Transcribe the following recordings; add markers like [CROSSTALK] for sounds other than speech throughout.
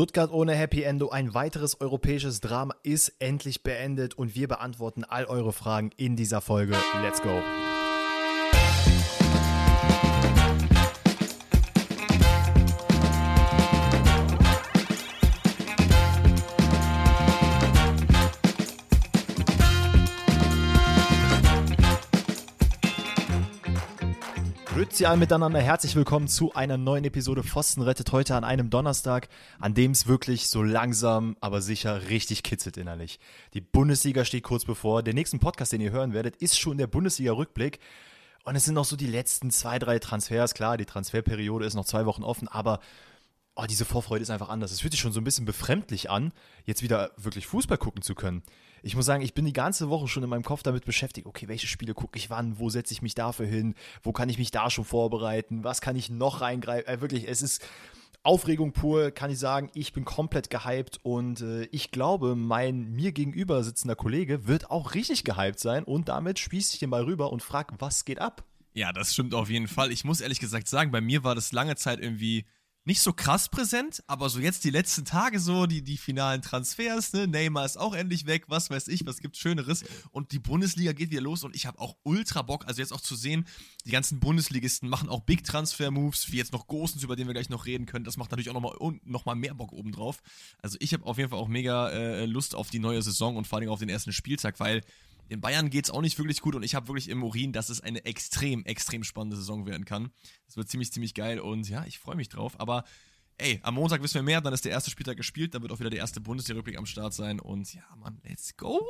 Stuttgart ohne Happy Endo, ein weiteres europäisches Drama ist endlich beendet und wir beantworten all eure Fragen in dieser Folge. Let's go! Grüezi alle miteinander, herzlich willkommen zu einer neuen Episode Pfosten rettet heute an einem Donnerstag, an dem es wirklich so langsam, aber sicher richtig kitzelt innerlich. Die Bundesliga steht kurz bevor. Der nächste Podcast, den ihr hören werdet, ist schon der Bundesliga-Rückblick. Und es sind noch so die letzten zwei, drei Transfers. Klar, die Transferperiode ist noch zwei Wochen offen, aber oh, diese Vorfreude ist einfach anders. Es fühlt sich schon so ein bisschen befremdlich an, jetzt wieder wirklich Fußball gucken zu können ich muss sagen, ich bin die ganze Woche schon in meinem Kopf damit beschäftigt, okay, welche Spiele gucke ich wann, wo setze ich mich dafür hin, wo kann ich mich da schon vorbereiten, was kann ich noch reingreifen. Äh, wirklich, es ist Aufregung pur, kann ich sagen. Ich bin komplett gehypt und äh, ich glaube, mein mir gegenüber sitzender Kollege wird auch richtig gehypt sein und damit spieße ich den mal rüber und frage, was geht ab? Ja, das stimmt auf jeden Fall. Ich muss ehrlich gesagt sagen, bei mir war das lange Zeit irgendwie nicht so krass präsent, aber so jetzt die letzten Tage so, die, die finalen Transfers, ne? Neymar ist auch endlich weg, was weiß ich, was gibt's Schöneres. Und die Bundesliga geht wieder los und ich habe auch ultra Bock, also jetzt auch zu sehen, die ganzen Bundesligisten machen auch Big Transfer-Moves, wie jetzt noch Gosens, über den wir gleich noch reden können. Das macht natürlich auch nochmal noch mal mehr Bock obendrauf. Also ich habe auf jeden Fall auch mega äh, Lust auf die neue Saison und vor allem auf den ersten Spieltag, weil in Bayern geht es auch nicht wirklich gut und ich habe wirklich im Urin, dass es eine extrem, extrem spannende Saison werden kann. Es wird ziemlich, ziemlich geil und ja, ich freue mich drauf. Aber ey, am Montag wissen wir mehr, dann ist der erste Spieltag gespielt, dann wird auch wieder der erste Bundesliga-Rückblick am Start sein und ja, Mann, let's go!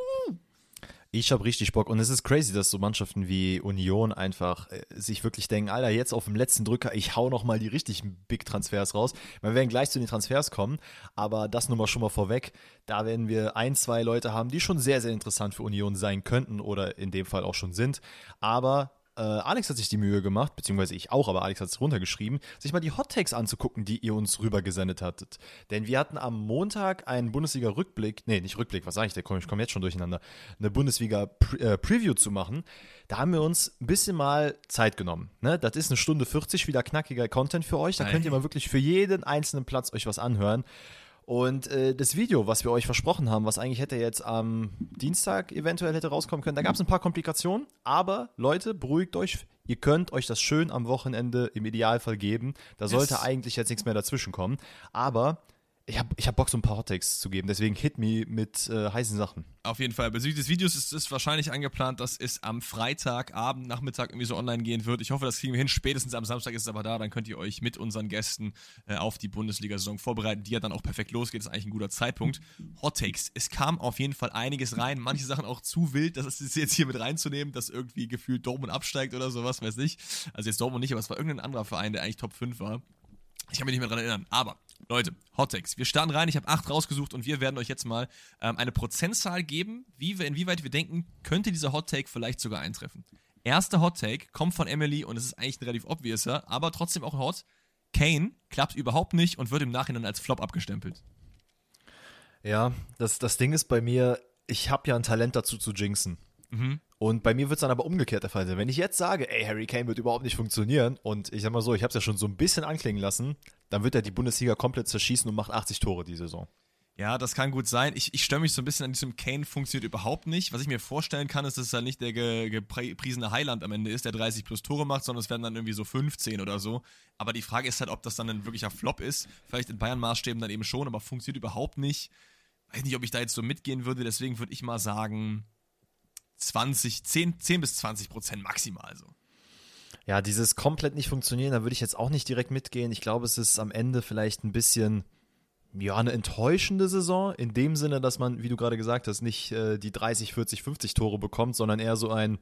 Ich habe richtig Bock. Und es ist crazy, dass so Mannschaften wie Union einfach äh, sich wirklich denken, Alter, jetzt auf dem letzten Drücker, ich hau noch mal die richtigen Big Transfers raus. Wir werden gleich zu den Transfers kommen, aber das nur mal schon mal vorweg, da werden wir ein, zwei Leute haben, die schon sehr sehr interessant für Union sein könnten oder in dem Fall auch schon sind, aber äh, Alex hat sich die Mühe gemacht, beziehungsweise ich auch, aber Alex hat es runtergeschrieben, sich mal die Hot Takes anzugucken, die ihr uns rübergesendet hattet. Denn wir hatten am Montag einen Bundesliga-Rückblick, nee, nicht Rückblick, was sage ich, ich komme jetzt schon durcheinander, eine Bundesliga-Preview äh, zu machen. Da haben wir uns ein bisschen mal Zeit genommen. Ne? Das ist eine Stunde 40 wieder knackiger Content für euch. Da könnt ihr mal wirklich für jeden einzelnen Platz euch was anhören. Und äh, das Video, was wir euch versprochen haben, was eigentlich hätte jetzt am Dienstag eventuell hätte rauskommen können, da gab es ein paar Komplikationen. Aber Leute, beruhigt euch. Ihr könnt euch das schön am Wochenende im Idealfall geben. Da sollte yes. eigentlich jetzt nichts mehr dazwischen kommen. Aber ich habe ich hab Bock, so ein paar Hottakes zu geben, deswegen hit me mit äh, heißen Sachen. Auf jeden Fall. Bezüglich des Videos ist es wahrscheinlich angeplant, dass es am Freitagabend, Nachmittag irgendwie so online gehen wird. Ich hoffe, das kriegen wir hin. Spätestens am Samstag ist es aber da. Dann könnt ihr euch mit unseren Gästen äh, auf die Bundesliga-Saison vorbereiten, die ja dann auch perfekt losgeht. Das ist eigentlich ein guter Zeitpunkt. Hottakes. Es kam auf jeden Fall einiges rein. Manche Sachen auch zu wild, das ist jetzt hier mit reinzunehmen, dass irgendwie gefühlt Dortmund absteigt oder sowas, weiß nicht. Also jetzt Dortmund nicht, aber es war irgendein anderer Verein, der eigentlich Top 5 war. Ich kann mich nicht mehr daran erinnern. Aber, Leute, Hottex. Wir starten rein. Ich habe acht rausgesucht und wir werden euch jetzt mal ähm, eine Prozentzahl geben, wie wir, inwieweit wir denken, könnte dieser Hottake vielleicht sogar eintreffen. Erster Hottake kommt von Emily und es ist eigentlich ein relativ obviouser, aber trotzdem auch hot. Kane klappt überhaupt nicht und wird im Nachhinein als Flop abgestempelt. Ja, das, das Ding ist bei mir, ich habe ja ein Talent dazu zu jinxen. Mhm. Und bei mir wird es dann aber umgekehrt der Fall sein. Wenn ich jetzt sage, ey, Harry Kane wird überhaupt nicht funktionieren und ich sag mal so, ich habe es ja schon so ein bisschen anklingen lassen, dann wird er die Bundesliga komplett zerschießen und macht 80 Tore die Saison. Ja, das kann gut sein. Ich, ich störe mich so ein bisschen an diesem Kane funktioniert überhaupt nicht. Was ich mir vorstellen kann, ist, dass es halt nicht der gepriesene Highland am Ende ist, der 30 plus Tore macht, sondern es werden dann irgendwie so 15 oder so. Aber die Frage ist halt, ob das dann ein wirklicher Flop ist. Vielleicht in Bayern-Maßstäben dann eben schon, aber funktioniert überhaupt nicht. Weiß nicht, ob ich da jetzt so mitgehen würde. Deswegen würde ich mal sagen, 20, 10, 10 bis 20 Prozent maximal so. Ja, dieses komplett nicht funktionieren, da würde ich jetzt auch nicht direkt mitgehen. Ich glaube, es ist am Ende vielleicht ein bisschen, ja, eine enttäuschende Saison, in dem Sinne, dass man, wie du gerade gesagt hast, nicht äh, die 30, 40, 50 Tore bekommt, sondern eher so ein,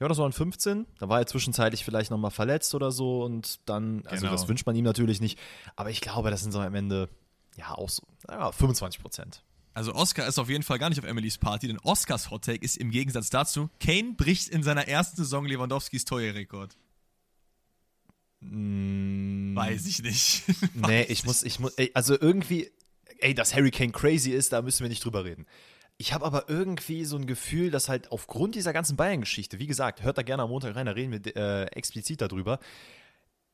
ja, das waren 15. Da war er zwischenzeitlich vielleicht nochmal verletzt oder so und dann, also genau. das wünscht man ihm natürlich nicht. Aber ich glaube, das sind so am Ende, ja, auch so, ja, 25 Prozent. Also Oscar ist auf jeden Fall gar nicht auf Emilys Party, denn Oscars Hottake ist im Gegensatz dazu, Kane bricht in seiner ersten Saison Lewandowskis Torrekord. Mm. Weiß ich nicht. [LAUGHS] nee, ich muss, ich muss, ey, also irgendwie, ey, dass Harry Kane crazy ist, da müssen wir nicht drüber reden. Ich habe aber irgendwie so ein Gefühl, dass halt aufgrund dieser ganzen Bayern-Geschichte, wie gesagt, hört da gerne am Montag rein, da reden wir äh, explizit darüber.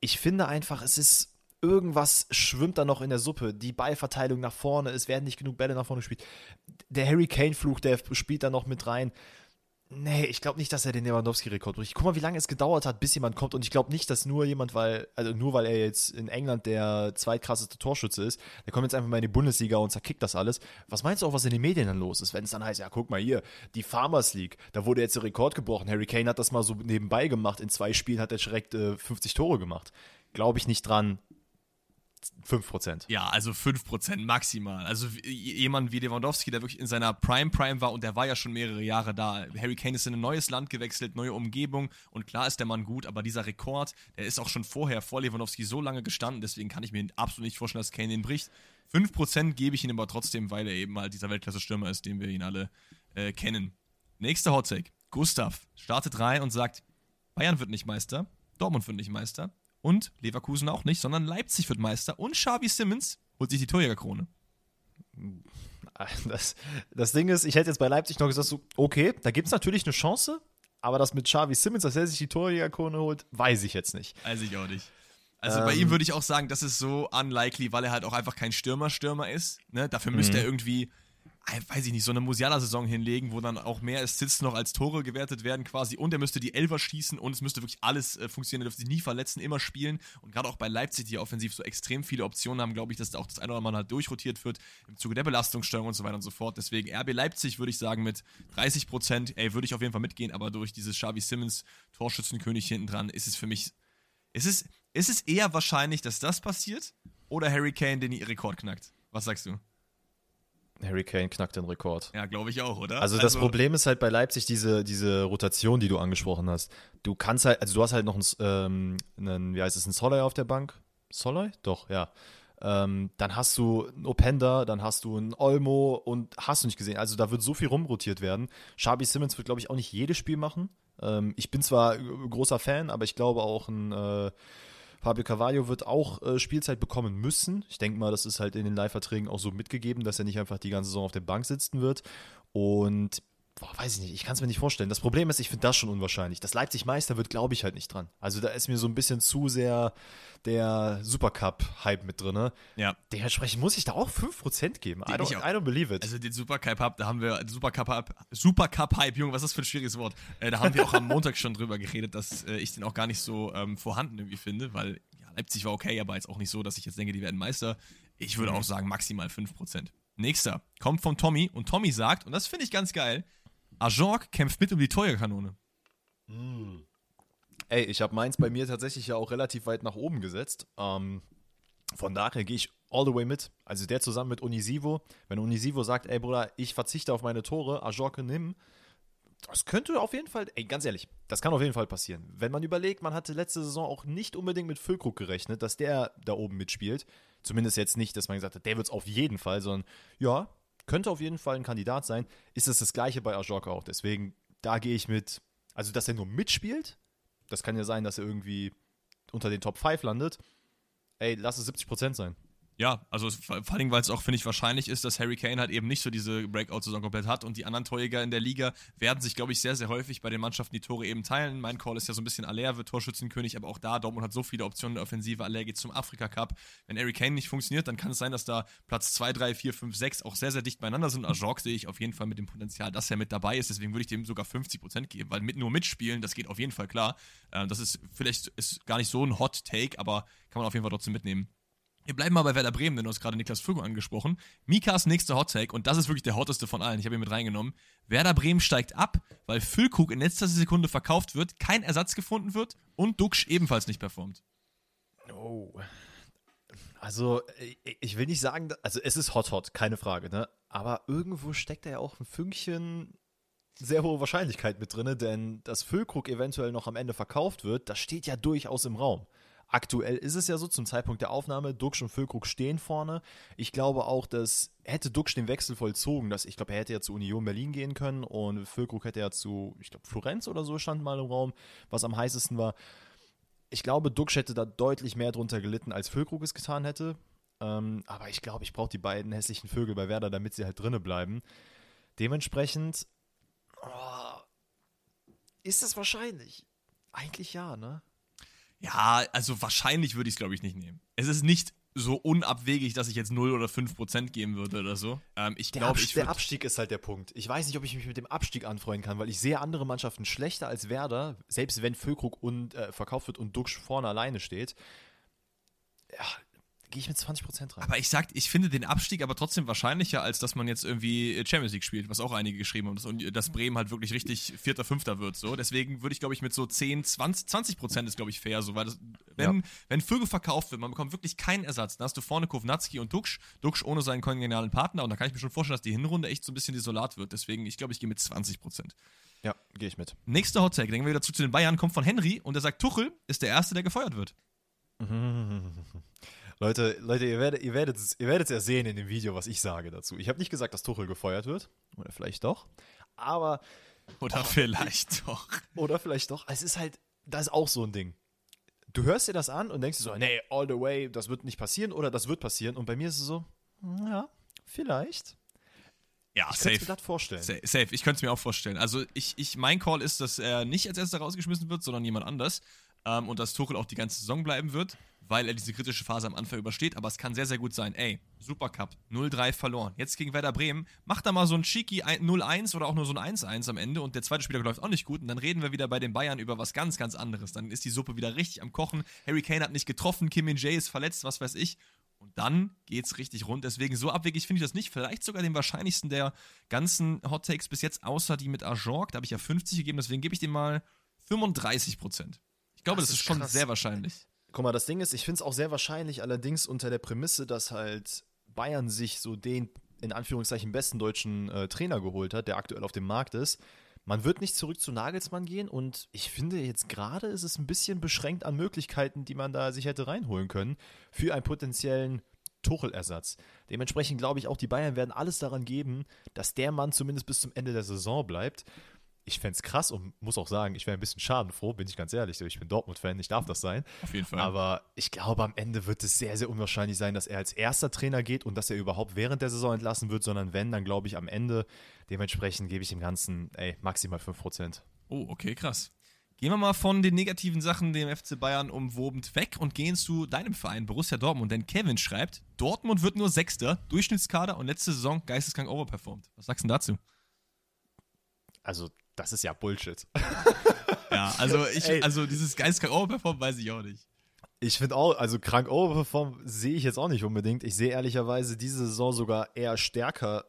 Ich finde einfach, es ist irgendwas schwimmt da noch in der Suppe. Die Ballverteilung nach vorne, es werden nicht genug Bälle nach vorne gespielt. Der Harry Kane-Fluch, der spielt da noch mit rein. Nee, ich glaube nicht, dass er den Lewandowski-Rekord bricht. Guck mal, wie lange es gedauert hat, bis jemand kommt. Und ich glaube nicht, dass nur jemand, weil, also nur weil er jetzt in England der zweitkrasseste Torschütze ist, der kommt jetzt einfach mal in die Bundesliga und zerkickt das alles. Was meinst du auch, was in den Medien dann los ist, wenn es dann heißt, ja, guck mal hier, die Farmers League, da wurde jetzt der Rekord gebrochen. Harry Kane hat das mal so nebenbei gemacht. In zwei Spielen hat er direkt äh, 50 Tore gemacht. Glaube ich nicht dran. 5%. Ja, also 5% maximal. Also jemand wie Lewandowski, der wirklich in seiner Prime Prime war und der war ja schon mehrere Jahre da. Harry Kane ist in ein neues Land gewechselt, neue Umgebung und klar ist der Mann gut, aber dieser Rekord, der ist auch schon vorher vor Lewandowski so lange gestanden, deswegen kann ich mir absolut nicht vorstellen, dass Kane den bricht. 5% gebe ich ihm aber trotzdem, weil er eben halt dieser Weltklasse-Stürmer ist, den wir ihn alle äh, kennen. Nächster Hottake. Gustav startet rein und sagt, Bayern wird nicht Meister, Dortmund wird nicht Meister, und Leverkusen auch nicht, sondern Leipzig wird Meister und Xavi Simmons holt sich die Torjägerkrone. Das, das Ding ist, ich hätte jetzt bei Leipzig noch gesagt, so, okay, da gibt es natürlich eine Chance, aber das mit Xavi Simmons, dass er sich die Torjägerkrone holt, weiß ich jetzt nicht. Weiß ich auch nicht. Also ähm, bei ihm würde ich auch sagen, das ist so unlikely, weil er halt auch einfach kein Stürmer-Stürmer ist. Ne? Dafür müsste er mhm. irgendwie weiß ich nicht, so eine Musiala-Saison hinlegen, wo dann auch mehr Assists noch als Tore gewertet werden quasi und er müsste die Elfer schießen und es müsste wirklich alles äh, funktionieren, er dürfte sich nie verletzen, immer spielen und gerade auch bei Leipzig, die offensiv so extrem viele Optionen haben, glaube ich, dass da auch das eine oder andere Mal halt durchrotiert wird im Zuge der Belastungssteuerung und so weiter und so fort. Deswegen RB Leipzig würde ich sagen mit 30 Prozent, ey, würde ich auf jeden Fall mitgehen, aber durch dieses Xavi Simmons Torschützenkönig hinten dran ist es für mich, ist es, ist es eher wahrscheinlich, dass das passiert oder Harry Kane den Rekord knackt? Was sagst du? Harry Kane knackt den Rekord. Ja, glaube ich auch, oder? Also, das also, Problem ist halt bei Leipzig diese, diese Rotation, die du angesprochen hast. Du kannst halt, also du hast halt noch einen, ähm, einen wie heißt es, einen Soloy auf der Bank. Soloy? Doch, ja. Ähm, dann hast du einen Openda, dann hast du einen Olmo und hast du nicht gesehen. Also da wird so viel rumrotiert werden. Schabi Simmons wird, glaube ich, auch nicht jedes Spiel machen. Ähm, ich bin zwar großer Fan, aber ich glaube auch ein äh, Fabio Carvalho wird auch äh, Spielzeit bekommen müssen. Ich denke mal, das ist halt in den Leihverträgen auch so mitgegeben, dass er nicht einfach die ganze Saison auf der Bank sitzen wird. Und boah, weiß ich nicht, ich kann es mir nicht vorstellen. Das Problem ist, ich finde das schon unwahrscheinlich. Das Leipzig Meister wird, glaube ich, halt nicht dran. Also da ist mir so ein bisschen zu sehr der Supercup-Hype mit drin. Ne? Ja. Dementsprechend muss ich da auch 5% geben. I don't, I don't believe it. Also den Supercup-Hype, da haben wir, Supercup-Hype, Supercup-Hype, Junge, was ist das für ein schwieriges Wort? Äh, da haben wir auch am Montag schon drüber geredet, dass äh, ich den auch gar nicht so ähm, vorhanden irgendwie finde, weil ja, Leipzig war okay, aber jetzt auch nicht so, dass ich jetzt denke, die werden Meister. Ich würde mhm. auch sagen, maximal 5%. Nächster kommt von Tommy und Tommy sagt, und das finde ich ganz geil, Ajork kämpft mit um die Teuerkanone. Mm. Ey, ich habe meins bei mir tatsächlich ja auch relativ weit nach oben gesetzt. Ähm, von daher gehe ich all the way mit. Also der zusammen mit Unisivo. Wenn Unisivo sagt, ey Bruder, ich verzichte auf meine Tore, Ajorke nimm, das könnte auf jeden Fall, ey, ganz ehrlich, das kann auf jeden Fall passieren. Wenn man überlegt, man hatte letzte Saison auch nicht unbedingt mit Füllkrug gerechnet, dass der da oben mitspielt. Zumindest jetzt nicht, dass man gesagt hat, der wird es auf jeden Fall, sondern ja, könnte auf jeden Fall ein Kandidat sein. Ist es das gleiche bei Ajorka auch. Deswegen, da gehe ich mit, also dass er nur mitspielt, das kann ja sein, dass er irgendwie unter den Top 5 landet. Ey, lass es 70% sein. Ja, also vor allem, weil es auch, finde ich, wahrscheinlich ist, dass Harry Kane halt eben nicht so diese Breakout-Saison komplett hat und die anderen Torjäger in der Liga werden sich, glaube ich, sehr, sehr häufig bei den Mannschaften die Tore eben teilen. Mein Call ist ja so ein bisschen Aller wird Torschützenkönig, aber auch da, Dortmund hat so viele Optionen in der Offensive, Aller geht zum Afrika-Cup. Wenn Harry Kane nicht funktioniert, dann kann es sein, dass da Platz 2, 3, 4, 5, 6 auch sehr, sehr dicht beieinander sind. Ajork sehe ich auf jeden Fall mit dem Potenzial, dass er mit dabei ist, deswegen würde ich dem sogar 50% geben, weil mit nur mitspielen, das geht auf jeden Fall klar. Ähm, das ist vielleicht ist gar nicht so ein Hot Take, aber kann man auf jeden Fall trotzdem mitnehmen. Wir bleiben mal bei Werder Bremen, denn du hast gerade Niklas Fügo angesprochen. Mikas nächster Hottake, und das ist wirklich der hotteste von allen, ich habe ihn mit reingenommen. Werder Bremen steigt ab, weil Füllkrug in letzter Sekunde verkauft wird, kein Ersatz gefunden wird und Duxch ebenfalls nicht performt. Oh. Also, ich will nicht sagen, also es ist hot hot, keine Frage, ne? Aber irgendwo steckt da ja auch ein Fünkchen sehr hohe Wahrscheinlichkeit mit drin, denn dass Füllkrug eventuell noch am Ende verkauft wird, das steht ja durchaus im Raum. Aktuell ist es ja so, zum Zeitpunkt der Aufnahme, Duxch und Füllkrug stehen vorne. Ich glaube auch, dass hätte Duxch den Wechsel vollzogen, dass ich glaube, er hätte ja zu Union Berlin gehen können und Füllkrug hätte ja zu, ich glaube, Florenz oder so stand mal im Raum, was am heißesten war. Ich glaube, Duxch hätte da deutlich mehr drunter gelitten, als Füllkrug es getan hätte. Ähm, aber ich glaube, ich brauche die beiden hässlichen Vögel bei Werder, damit sie halt drinnen bleiben. Dementsprechend oh, ist das wahrscheinlich. Eigentlich ja, ne? Ja, also wahrscheinlich würde ich es, glaube ich, nicht nehmen. Es ist nicht so unabwegig, dass ich jetzt 0 oder 5% geben würde oder so. Ähm, ich Der, glaube, Abs ich der Abstieg ist halt der Punkt. Ich weiß nicht, ob ich mich mit dem Abstieg anfreuen kann, weil ich sehe andere Mannschaften schlechter als Werder, selbst wenn Füllkrug und, äh, verkauft wird und Duxch vorne alleine steht. Ja, gehe ich mit 20% rein. Aber ich sag, ich finde den Abstieg aber trotzdem wahrscheinlicher, als dass man jetzt irgendwie Champions League spielt, was auch einige geschrieben haben, und dass Bremen halt wirklich richtig Vierter, Fünfter wird. So. Deswegen würde ich, glaube ich, mit so 10, 20, 20 Prozent ist, glaube ich, fair. So, weil das, wenn, Ja. wenn Vögel verkauft wird, man bekommt wirklich keinen Ersatz. Dann hast du vorne Kovnatski und Duxch, Duxch ohne seinen kongenialen Partner. Und da kann ich mir schon vorstellen, dass die Hinrunde echt so ein bisschen desolat wird. Deswegen, ich glaube, ich gehe mit 20 Prozent. ja, gehe ich mit. Nächster Hot Take, denken wir wieder zu, den Bayern, kommt von Henry und der sagt, Tuchel ist der Erste, der gefeuert wird. [LAUGHS] Leute, Leute, ihr werdet, ihr werdet es ihr werdet ja sehen in dem Video, was ich sage dazu. Ich habe nicht gesagt, dass Tuchel gefeuert wird. Oder vielleicht doch. Aber, Oder vielleicht doch. oder vielleicht doch. Es ist halt, das ist auch so ein Ding. Du hörst dir das an und denkst dir so, nee, all the way, das wird nicht passieren oder das wird passieren. Und bei mir ist es so, ja, vielleicht. Ja, Ich kann es mir vorstellen. Sa- Safe, ich könnte es mir auch vorstellen. Also ich, ich, mein Call ist, dass er nicht als erster rausgeschmissen wird, sondern jemand anders. Ähm, und dass Tuchel auch die ganze Saison bleiben wird, weil er diese kritische Phase am Anfang übersteht. Aber es kann sehr, sehr gut sein. Ey, Supercup, 0-3 verloren. Jetzt gegen Werder Bremen, macht da mal so ein cheeky ein- 0-1 oder auch nur so ein 1-1 am Ende und der zweite Spieler läuft auch nicht gut. Und dann reden wir wieder bei den Bayern über was ganz, ganz anderes. Dann ist die Suppe wieder richtig am Kochen. Harry Kane hat nicht getroffen, Kim Min-jae ist verletzt, was weiß ich. Und dann geht's richtig rund. Deswegen so abwegig finde ich das nicht. Vielleicht sogar den wahrscheinlichsten der ganzen Hot Takes bis jetzt, außer die mit Ajorg. Da habe ich ja 50 gegeben, deswegen gebe ich dem mal 35 Prozent. Ich glaube, Das das, ist ist schon krass. sehr wahrscheinlich. Guck mal, das Ding ist, ich finde es auch sehr wahrscheinlich, allerdings unter der Prämisse, dass halt Bayern sich so den in Anführungszeichen besten deutschen äh, Trainer geholt hat, der aktuell auf dem Markt ist. Man wird nicht zurück zu Nagelsmann gehen und ich finde jetzt gerade ist es ein bisschen beschränkt an Möglichkeiten, die man da sich hätte reinholen können für einen potenziellen Tuchel-Ersatz. Dementsprechend glaube ich auch, die Bayern werden alles daran geben, dass der Mann zumindest bis zum Ende der Saison bleibt. Ich fände es krass und muss auch sagen, ich wäre ein bisschen schadenfroh, bin ich ganz ehrlich. Ich bin Dortmund-Fan, ich darf das sein. Auf jeden Fall. Aber ich glaube, am Ende wird es sehr, sehr unwahrscheinlich sein, dass er als erster Trainer geht und dass er überhaupt während der Saison entlassen wird, sondern wenn, dann glaube ich am Ende. Dementsprechend gebe ich dem Ganzen, ey, maximal 5%. oh, okay, krass. Gehen wir mal von den negativen Sachen dem FC Bayern umwobend weg und gehen zu deinem Verein, Borussia Dortmund. Denn Kevin schreibt, Dortmund wird nur Sechster, Durchschnittskader und letzte Saison geisteskrank overperformed. Was sagst du dazu? Also, das ist ja Bullshit. [LAUGHS] Ja, also ich, Ey. also dieses geisteskrank overperformed weiß ich auch nicht. Ich finde auch, also krank overperform sehe ich jetzt auch nicht unbedingt. Ich sehe ehrlicherweise diese Saison sogar eher stärker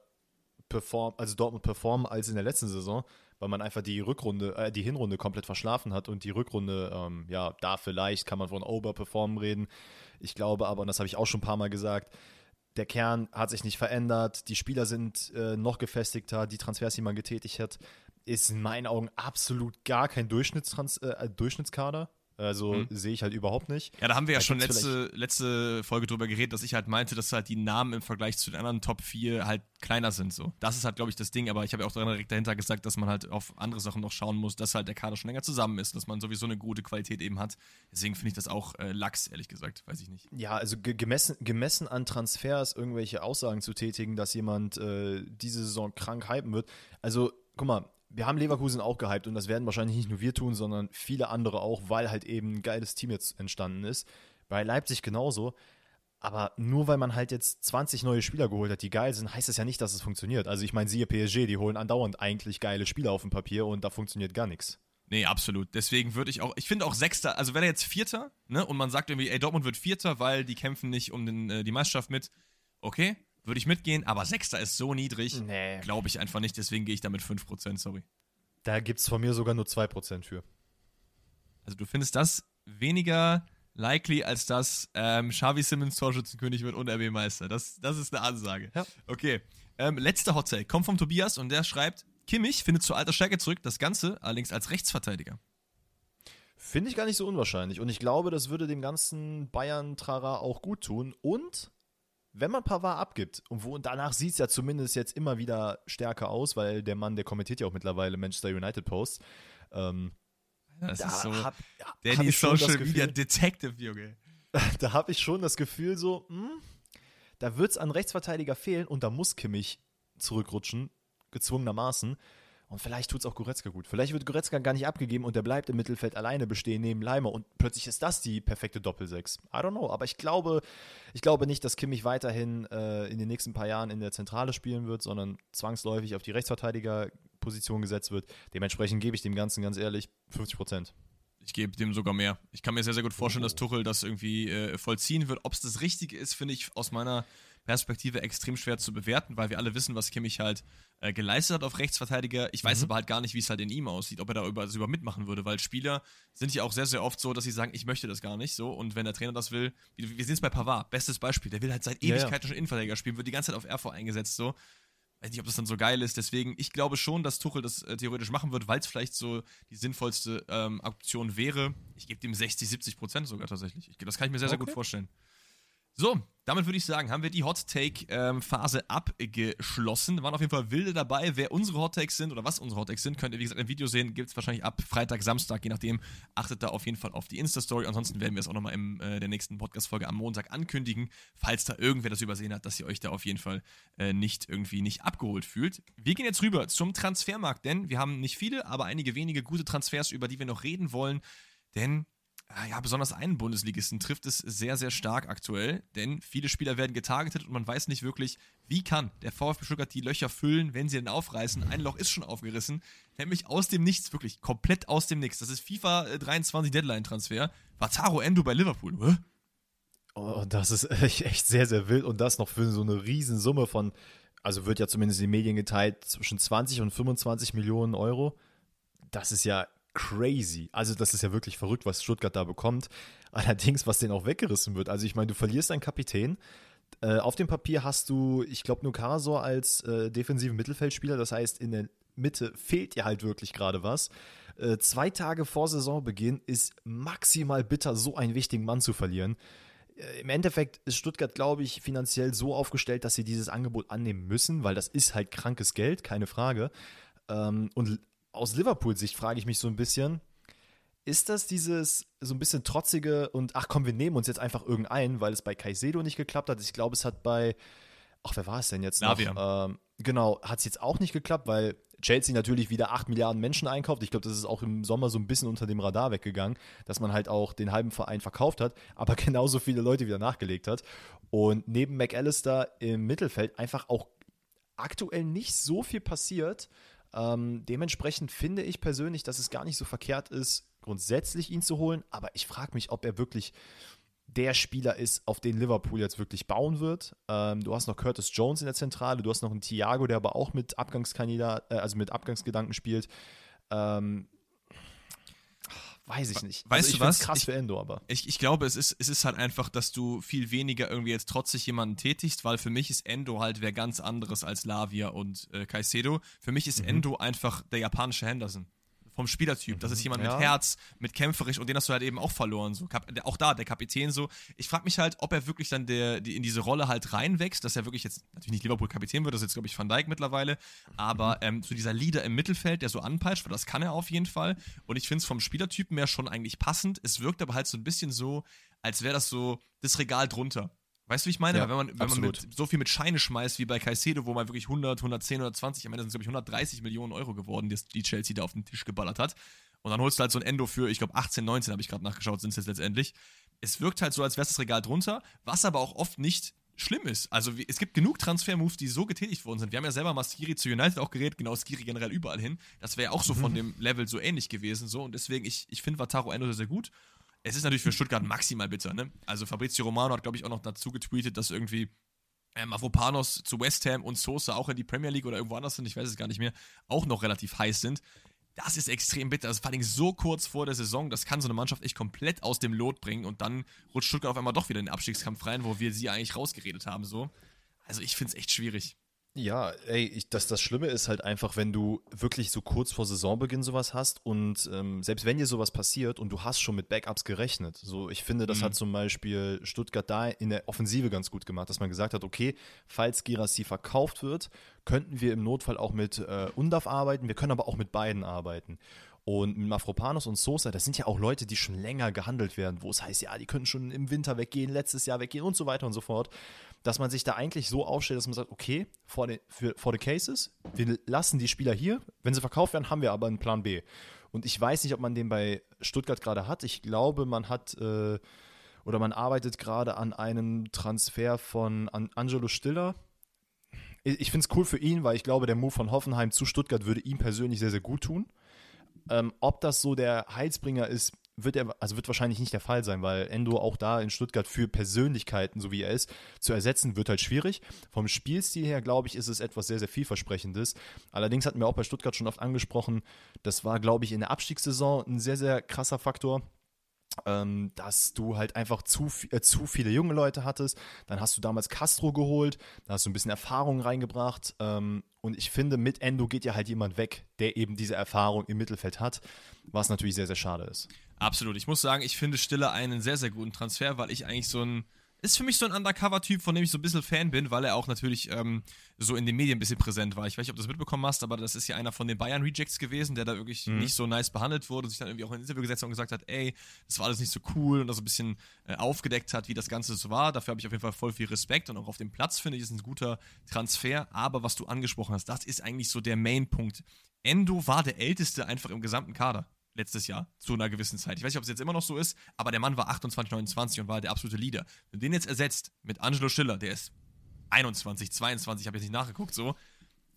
perform, also Dortmund performen als in der letzten Saison, weil man einfach die Rückrunde, äh, die Hinrunde komplett verschlafen hat und die Rückrunde, ähm, ja, da vielleicht kann man von Overperformen reden. Ich glaube aber, und das habe ich auch schon ein paar Mal gesagt, der Kern hat sich nicht verändert, die Spieler sind äh, noch gefestigter, die Transfers, die man getätigt hat, ist in meinen Augen absolut gar kein Durchschnittstrans äh, Durchschnittskader. Also Mhm. sehe ich halt überhaupt nicht. Ja, da haben wir ja Da schon gibt's letzte, letzte Folge drüber geredet, dass ich halt meinte, dass halt die Namen im Vergleich zu den anderen Top 4 halt kleiner sind. So. Das ist halt, glaube ich, das Ding, aber ich habe ja auch direkt dahinter gesagt, dass man halt auf andere Sachen noch schauen muss, dass halt der Kader schon länger zusammen ist, dass man sowieso eine gute Qualität eben hat. Deswegen finde ich das auch äh, Lachs, ehrlich gesagt, weiß ich nicht. Ja, also ge gemessen, gemessen an Transfers irgendwelche Aussagen zu tätigen, dass jemand äh, diese Saison krank hypen wird. Also, guck mal, wir haben Leverkusen auch gehypt und das werden wahrscheinlich nicht nur wir tun, sondern viele andere auch, weil halt eben ein geiles Team jetzt entstanden ist. Bei Leipzig genauso. Aber nur weil man halt jetzt 20 neue Spieler geholt hat, die geil sind, heißt das ja nicht, dass es funktioniert. Also ich meine, siehe PSG, die holen andauernd eigentlich geile Spieler auf dem Papier und da funktioniert gar nichts. Nee, absolut. Deswegen würde ich auch, ich finde auch Sechster, also wenn er jetzt Vierter, ne, und man sagt irgendwie, ey, Dortmund wird Vierter, weil die kämpfen nicht um den, äh, die Meisterschaft mit, okay, würde ich mitgehen, aber Sechster ist so niedrig, Nee. glaube ich einfach nicht, deswegen gehe ich da mit 5%, sorry. Da gibt es von mir sogar nur 2% für. Also du findest das weniger likely, als dass ähm, Xavi Simmons Torschützenkönig wird und RB Meister. Das, das ist eine Ansage. Ja. Okay. Ähm, letzter Hot Take kommt vom Tobias und der schreibt, Kimmich findet zu alter Stärke zurück, das Ganze allerdings als Rechtsverteidiger. Finde ich gar nicht so unwahrscheinlich. Und ich glaube, das würde dem ganzen Bayern-Trara auch gut tun. Und wenn man Pavard abgibt, und wo, danach sieht es ja zumindest jetzt immer wieder stärker aus, weil der Mann, der kommentiert ja auch mittlerweile Manchester United Posts. Ähm, Das da ist so. hab, ja, hab ich schon das Social Gefühl- Media Detective, Junge. [LAUGHS] da habe ich schon das Gefühl so, hm, da wird es an Rechtsverteidiger fehlen und da muss Kimmich zurückrutschen, gezwungenermaßen. Und vielleicht tut es auch Goretzka gut. Vielleicht wird Goretzka gar nicht abgegeben und der bleibt im Mittelfeld alleine bestehen neben Leimer und plötzlich ist das die perfekte Doppelsechs. I don't know, aber ich glaube, ich glaube nicht, dass Kimmich weiterhin äh, in den nächsten paar Jahren in der Zentrale spielen wird, sondern zwangsläufig auf die Rechtsverteidigerposition gesetzt wird. Dementsprechend gebe ich dem Ganzen ganz ehrlich 50 Prozent. Ich gebe dem sogar mehr. Ich kann mir sehr, sehr gut vorstellen, oh. dass Tuchel das irgendwie äh, vollziehen wird. Ob es das Richtige ist, finde ich aus meiner Perspektive extrem schwer zu bewerten, weil wir alle wissen, was Kimmich halt äh, geleistet hat auf Rechtsverteidiger. Ich weiß mhm. aber halt gar nicht, wie es halt in ihm aussieht, ob er da über, über mitmachen würde, weil Spieler sind ja auch sehr, sehr oft so, dass sie sagen, ich möchte das gar nicht so. Und wenn der Trainer das will, wir, wir sehen es bei Pavard, bestes Beispiel, der will halt seit Ewigkeiten ja, ja. schon Innenverteidiger spielen, wird die ganze Zeit auf RV eingesetzt, so. Weiß nicht, ob das dann so geil ist. Deswegen, ich glaube schon, dass Tuchel das äh, theoretisch machen wird, weil es vielleicht so die sinnvollste ähm, Option wäre. Ich gebe dem 60, 70 Prozent sogar tatsächlich. Ich, das kann ich mir sehr, sehr gut vorstellen. So, damit würde ich sagen, haben wir die Hot Take-Phase ähm, abgeschlossen. Waren auf jeden Fall wilde dabei. Wer unsere Hot Takes sind oder was unsere Hot Takes sind, könnt ihr wie gesagt im Video sehen. Gibt es wahrscheinlich ab Freitag, Samstag, je nachdem. Achtet da auf jeden Fall auf die Insta-Story. Ansonsten werden wir es auch nochmal in äh, der nächsten Podcast-Folge am Montag ankündigen, falls da irgendwer das übersehen hat, dass ihr euch da auf jeden Fall äh, nicht irgendwie nicht abgeholt fühlt. Wir gehen jetzt rüber zum Transfermarkt, denn wir haben nicht viele, aber einige wenige gute Transfers, über die wir noch reden wollen. Denn ja, besonders einen Bundesligisten trifft es sehr, sehr stark aktuell, denn viele Spieler werden getargetet und man weiß nicht wirklich, wie kann der VfB Stuttgart die Löcher füllen, wenn sie denn aufreißen. Ein Loch ist schon aufgerissen, nämlich aus dem Nichts, wirklich komplett aus dem Nichts. Das ist FIFA 23 äh, Deadline-Transfer. Vataro Endo bei Liverpool. Hä? Oh, das ist [LAUGHS] echt sehr, sehr wild und das noch für so eine Riesensumme von, also wird ja zumindest in den Medien geteilt, zwischen 20 und 25 Millionen Euro. Das ist ja crazy. Also, das ist ja wirklich verrückt, was Stuttgart da bekommt. [LAUGHS] Allerdings, was denen auch weggerissen wird. Also, ich meine, du verlierst einen Kapitän. Äh, auf dem Papier hast du, ich glaube, nur Karasor als äh, defensiven Mittelfeldspieler. Das heißt, in der Mitte fehlt dir halt wirklich gerade was. Äh, zwei Tage vor Saisonbeginn ist maximal bitter, so einen wichtigen Mann zu verlieren. Äh, Im Endeffekt ist Stuttgart, glaube ich, finanziell so aufgestellt, dass sie dieses Angebot annehmen müssen, weil das ist halt krankes Geld, keine Frage. Ähm, und aus Liverpool-Sicht frage ich mich so ein bisschen, ist das dieses so ein bisschen trotzige und ach komm, wir nehmen uns jetzt einfach irgendeinen, weil es bei Caicedo nicht geklappt hat. Ich glaube, es hat bei, ach, wer war es denn jetzt noch? Ähm, genau, hat es jetzt auch nicht geklappt, weil Chelsea natürlich wieder 8 Milliarden Menschen einkauft. Ich glaube, das ist auch im Sommer so ein bisschen unter dem Radar weggegangen, dass man halt auch den halben Verein verkauft hat, aber [LAUGHS] genauso viele Leute wieder nachgelegt hat. Und neben McAllister im Mittelfeld einfach auch aktuell nicht so viel passiert. Ähm, dementsprechend finde ich persönlich, dass es gar nicht so verkehrt ist, grundsätzlich ihn zu holen. Aber ich frage mich, ob er wirklich der Spieler ist, auf den Liverpool jetzt wirklich bauen wird. Ähm, du hast noch Curtis Jones in der Zentrale, du hast noch einen Thiago, der aber auch mit Abgangskandidat, äh, also mit Abgangsgedanken spielt. Ähm, Weiß ich nicht. Weißt also ich du was? krass ich, für Endo, aber. Ich, ich glaube, es ist, es ist halt einfach, dass du viel weniger irgendwie jetzt trotzig jemanden tätigst, weil für mich ist Endo halt wer ganz anderes als Lavia und äh, Caicedo. Für mich ist mhm. Endo einfach der japanische Henderson vom Spielertyp. Das ist mhm. jemand ja. mit Herz, mit kämpferisch und den hast du halt eben auch verloren. So. Auch da, der Kapitän so. Ich frage mich halt, ob er wirklich dann der, die, in diese Rolle halt reinwächst, dass er wirklich jetzt natürlich nicht Liverpool-Kapitän wird, das ist jetzt, glaube ich, Van Dijk mittlerweile, aber mhm. ähm, so dieser Leader im Mittelfeld, der so anpeitscht, weil das kann er auf jeden Fall. Und ich finde es vom Spielertypen her schon eigentlich passend. Es wirkt aber halt so ein bisschen so, als wäre das so das Regal drunter. Weißt du, wie ich meine? Ja, wenn man, wenn man mit, so viel mit Scheine schmeißt wie bei Caicedo, wo man wirklich 100, 110, 120, am Ende sind es, glaube ich, 130 Millionen Euro geworden, die, die Chelsea da auf den Tisch geballert hat. Und dann holst du halt so ein Endo für, ich glaube, 18, 19 habe ich gerade nachgeschaut, sind es jetzt letztendlich. Es wirkt halt so, als wäre das Regal drunter, was aber auch oft nicht schlimm ist. Also es gibt genug Transfer-Moves, die so getätigt worden sind. Wir haben ja selber mal Skiri zu United auch geredet, genau Skiri generell überall hin. Das wäre ja auch so von mhm. dem Level so ähnlich gewesen. So. Und deswegen, ich, ich finde Vataro Endo sehr, sehr gut. Es ist natürlich für Stuttgart maximal bitter, ne? Also Fabrizio Romano hat, glaube ich, auch noch dazu getweetet, dass irgendwie ähm, Avopanos zu West Ham und Sosa auch in die Premier League oder irgendwo anders sind, ich weiß es gar nicht mehr, auch noch relativ heiß sind. Das ist extrem bitter. Das ist vor allem so kurz vor der Saison, das kann so eine Mannschaft echt komplett aus dem Lot bringen und dann rutscht Stuttgart auf einmal doch wieder in den Abstiegskampf rein, wo wir sie eigentlich rausgeredet haben, so. Also ich finde es echt schwierig. Ja, ey, ich, das, das Schlimme ist halt einfach, wenn du wirklich so kurz vor Saisonbeginn sowas hast und ähm, selbst wenn dir sowas passiert und du hast schon mit Backups gerechnet, so ich finde, das mhm. hat zum Beispiel Stuttgart da in der Offensive ganz gut gemacht, dass man gesagt hat, okay, falls Girassi verkauft wird, könnten wir im Notfall auch mit äh, Undaf arbeiten, wir können aber auch mit beiden arbeiten. Und Mafropanos und Sosa, das sind ja auch Leute, die schon länger gehandelt werden, wo es heißt, ja, die können schon im Winter weggehen, letztes Jahr weggehen und so weiter und so fort. Dass man sich da eigentlich so aufstellt, dass man sagt, okay, for the, für, for the cases, wir lassen die Spieler hier, wenn sie verkauft werden, haben wir aber einen Plan B. Und ich weiß nicht, ob man den bei Stuttgart gerade hat. Ich glaube, man hat äh, oder man arbeitet gerade an einem Transfer von an Angelo Stiller. Ich finde es cool für ihn, weil ich glaube, der Move von Hoffenheim zu Stuttgart würde ihm persönlich sehr, sehr gut tun. Ähm, ob das so der Heilsbringer ist, wird er, also wird wahrscheinlich nicht der Fall sein, weil Endo auch da in Stuttgart für Persönlichkeiten, so wie er ist, zu ersetzen, wird halt schwierig. Vom Spielstil her, glaube ich, ist es etwas sehr, sehr vielversprechendes. Allerdings hatten wir auch bei Stuttgart schon oft angesprochen, das war, glaube ich, in der Abstiegssaison ein sehr, sehr krasser Faktor ähm, dass du halt einfach zu, äh, zu viele junge Leute hattest. Dann hast du damals Castro geholt, da hast du ein bisschen Erfahrung reingebracht. Ähm, und ich finde, mit Endo geht ja halt jemand weg, der eben diese Erfahrung im Mittelfeld hat, was natürlich sehr, sehr schade ist. Absolut. Ich muss sagen, ich finde Stille einen sehr, sehr guten Transfer, weil ich eigentlich so ein ist für mich so ein Undercover-Typ, von dem ich so ein bisschen Fan bin, weil er auch natürlich ähm, so in den Medien ein bisschen präsent war. Ich weiß nicht, ob du das mitbekommen hast, aber das ist ja einer von den Bayern-Rejects gewesen, der da wirklich mhm. nicht so nice behandelt wurde und sich dann irgendwie auch in ein Interview gesetzt hat und gesagt hat, ey, das war alles nicht so cool und das so ein bisschen äh, aufgedeckt hat, wie das Ganze so war. Dafür habe ich auf jeden Fall voll viel Respekt und auch auf dem Platz finde ich, ist ein guter Transfer. Aber was du angesprochen hast, das ist eigentlich so der Main-Punkt. Endo war der Älteste einfach im gesamten Kader letztes Jahr zu einer gewissen Zeit. Ich weiß nicht, ob es jetzt immer noch so ist, aber der Mann war 28, 29 und war der absolute Leader. Wenn du den jetzt ersetzt mit Angelo Schiller, der ist 21, 22, ich habe jetzt nicht nachgeguckt, so,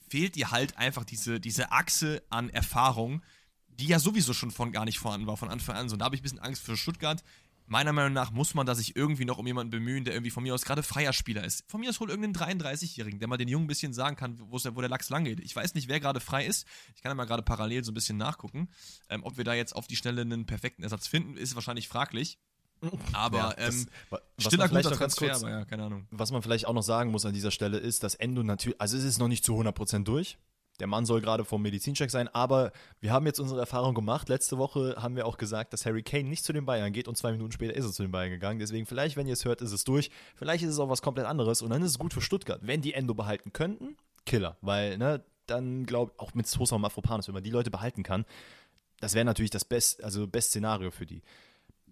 fehlt dir halt einfach diese, diese Achse an Erfahrung, die ja sowieso schon von gar nicht vorhanden war von Anfang an. So, und da habe ich ein bisschen Angst für Stuttgart, meiner Meinung nach muss man da sich irgendwie noch um jemanden bemühen, der irgendwie von mir aus gerade freier Spieler ist. Von mir aus hol irgendeinen 33-Jährigen, der mal den Jungen ein bisschen sagen kann, wo der, wo der Lachs lang geht. Ich weiß nicht, wer gerade frei ist. Ich kann ja mal gerade parallel so ein bisschen nachgucken. Ähm, ob wir da jetzt auf die Schnelle einen perfekten Ersatz finden, ist wahrscheinlich fraglich. Aber ja, ähm, stiller guter Transfer, kurz, aber ja, keine Ahnung. Was man vielleicht auch noch sagen muss an dieser Stelle ist, dass Endo natürlich, also es ist noch nicht zu 100% durch. Der Mann soll gerade vom Medizincheck sein, aber wir haben jetzt unsere Erfahrung gemacht. Letzte Woche haben wir auch gesagt, dass Harry Kane nicht zu den Bayern geht und zwei Minuten später ist er zu den Bayern gegangen. Deswegen, vielleicht, wenn ihr es hört, ist es durch. Vielleicht ist es auch was komplett anderes und dann ist es gut für Stuttgart. Wenn die Endo behalten könnten, Killer. Weil, ne, dann glaube ich, auch mit Sosa und Mafropanos, wenn man die Leute behalten kann, das wäre natürlich das Best, also Best Szenario für die.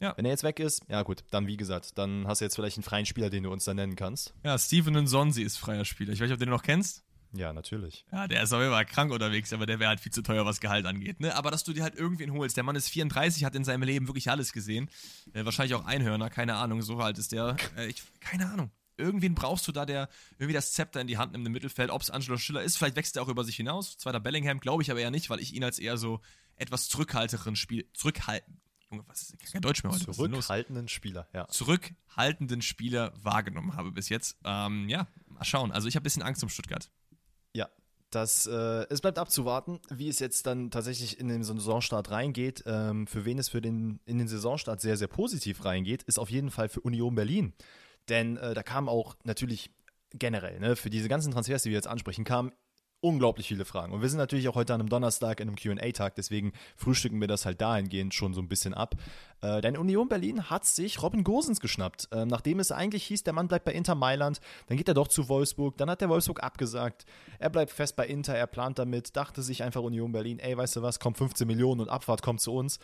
Ja. Wenn er jetzt weg ist, ja gut, dann wie gesagt, dann hast du jetzt vielleicht einen freien Spieler, den du uns dann nennen kannst. Ja, Steven Nsonsi ist freier Spieler. Ich weiß nicht, ob du den noch kennst. Ja, natürlich. Ja, der ist jeden Fall krank unterwegs, aber der wäre halt viel zu teuer, was Gehalt angeht. Ne? Aber dass du dir halt irgendwen holst. Der Mann ist 34, hat in seinem Leben wirklich alles gesehen. Äh, wahrscheinlich auch Einhörner, keine Ahnung, so alt ist der. [LAUGHS] Äh, ich, keine Ahnung. Irgendwen brauchst du da, der irgendwie das Zepter in die Hand nimmt im Mittelfeld. Ob es Angelo Schiller ist, vielleicht wächst er auch über sich hinaus. Zweiter Bellingham, glaube ich aber eher nicht, weil ich ihn als eher so etwas zurückhalteren Spiel. Zurückhalten. Junge, was ist kein Deutsch mehr heute? Zurückhaltenden Spieler, ja. Zurückhaltenden Spieler wahrgenommen habe bis jetzt. Ähm, ja, mal schauen. Also ich habe ein bisschen Angst um Stuttgart. Ja, das, äh, es bleibt abzuwarten, wie es jetzt dann tatsächlich in den Saisonstart reingeht. Ähm, für wen es für den, in den Saisonstart sehr, sehr positiv reingeht, ist auf jeden Fall für Union Berlin. Denn äh, da kam auch natürlich generell, ne, für diese ganzen Transfers, die wir jetzt ansprechen, kam unglaublich viele Fragen. Und wir sind natürlich auch heute an einem Donnerstag in einem QA-Tag, deswegen frühstücken wir das halt dahingehend schon so ein bisschen ab. Äh, denn Union Berlin hat sich Robin Gosens geschnappt. Ähm, nachdem es eigentlich hieß, der Mann bleibt bei Inter Mailand, dann geht er doch zu Wolfsburg, dann hat der Wolfsburg abgesagt. Er bleibt fest bei Inter, er plant damit, dachte sich einfach Union Berlin, ey, weißt du was, kommt 15 Millionen und Abfahrt kommt zu uns.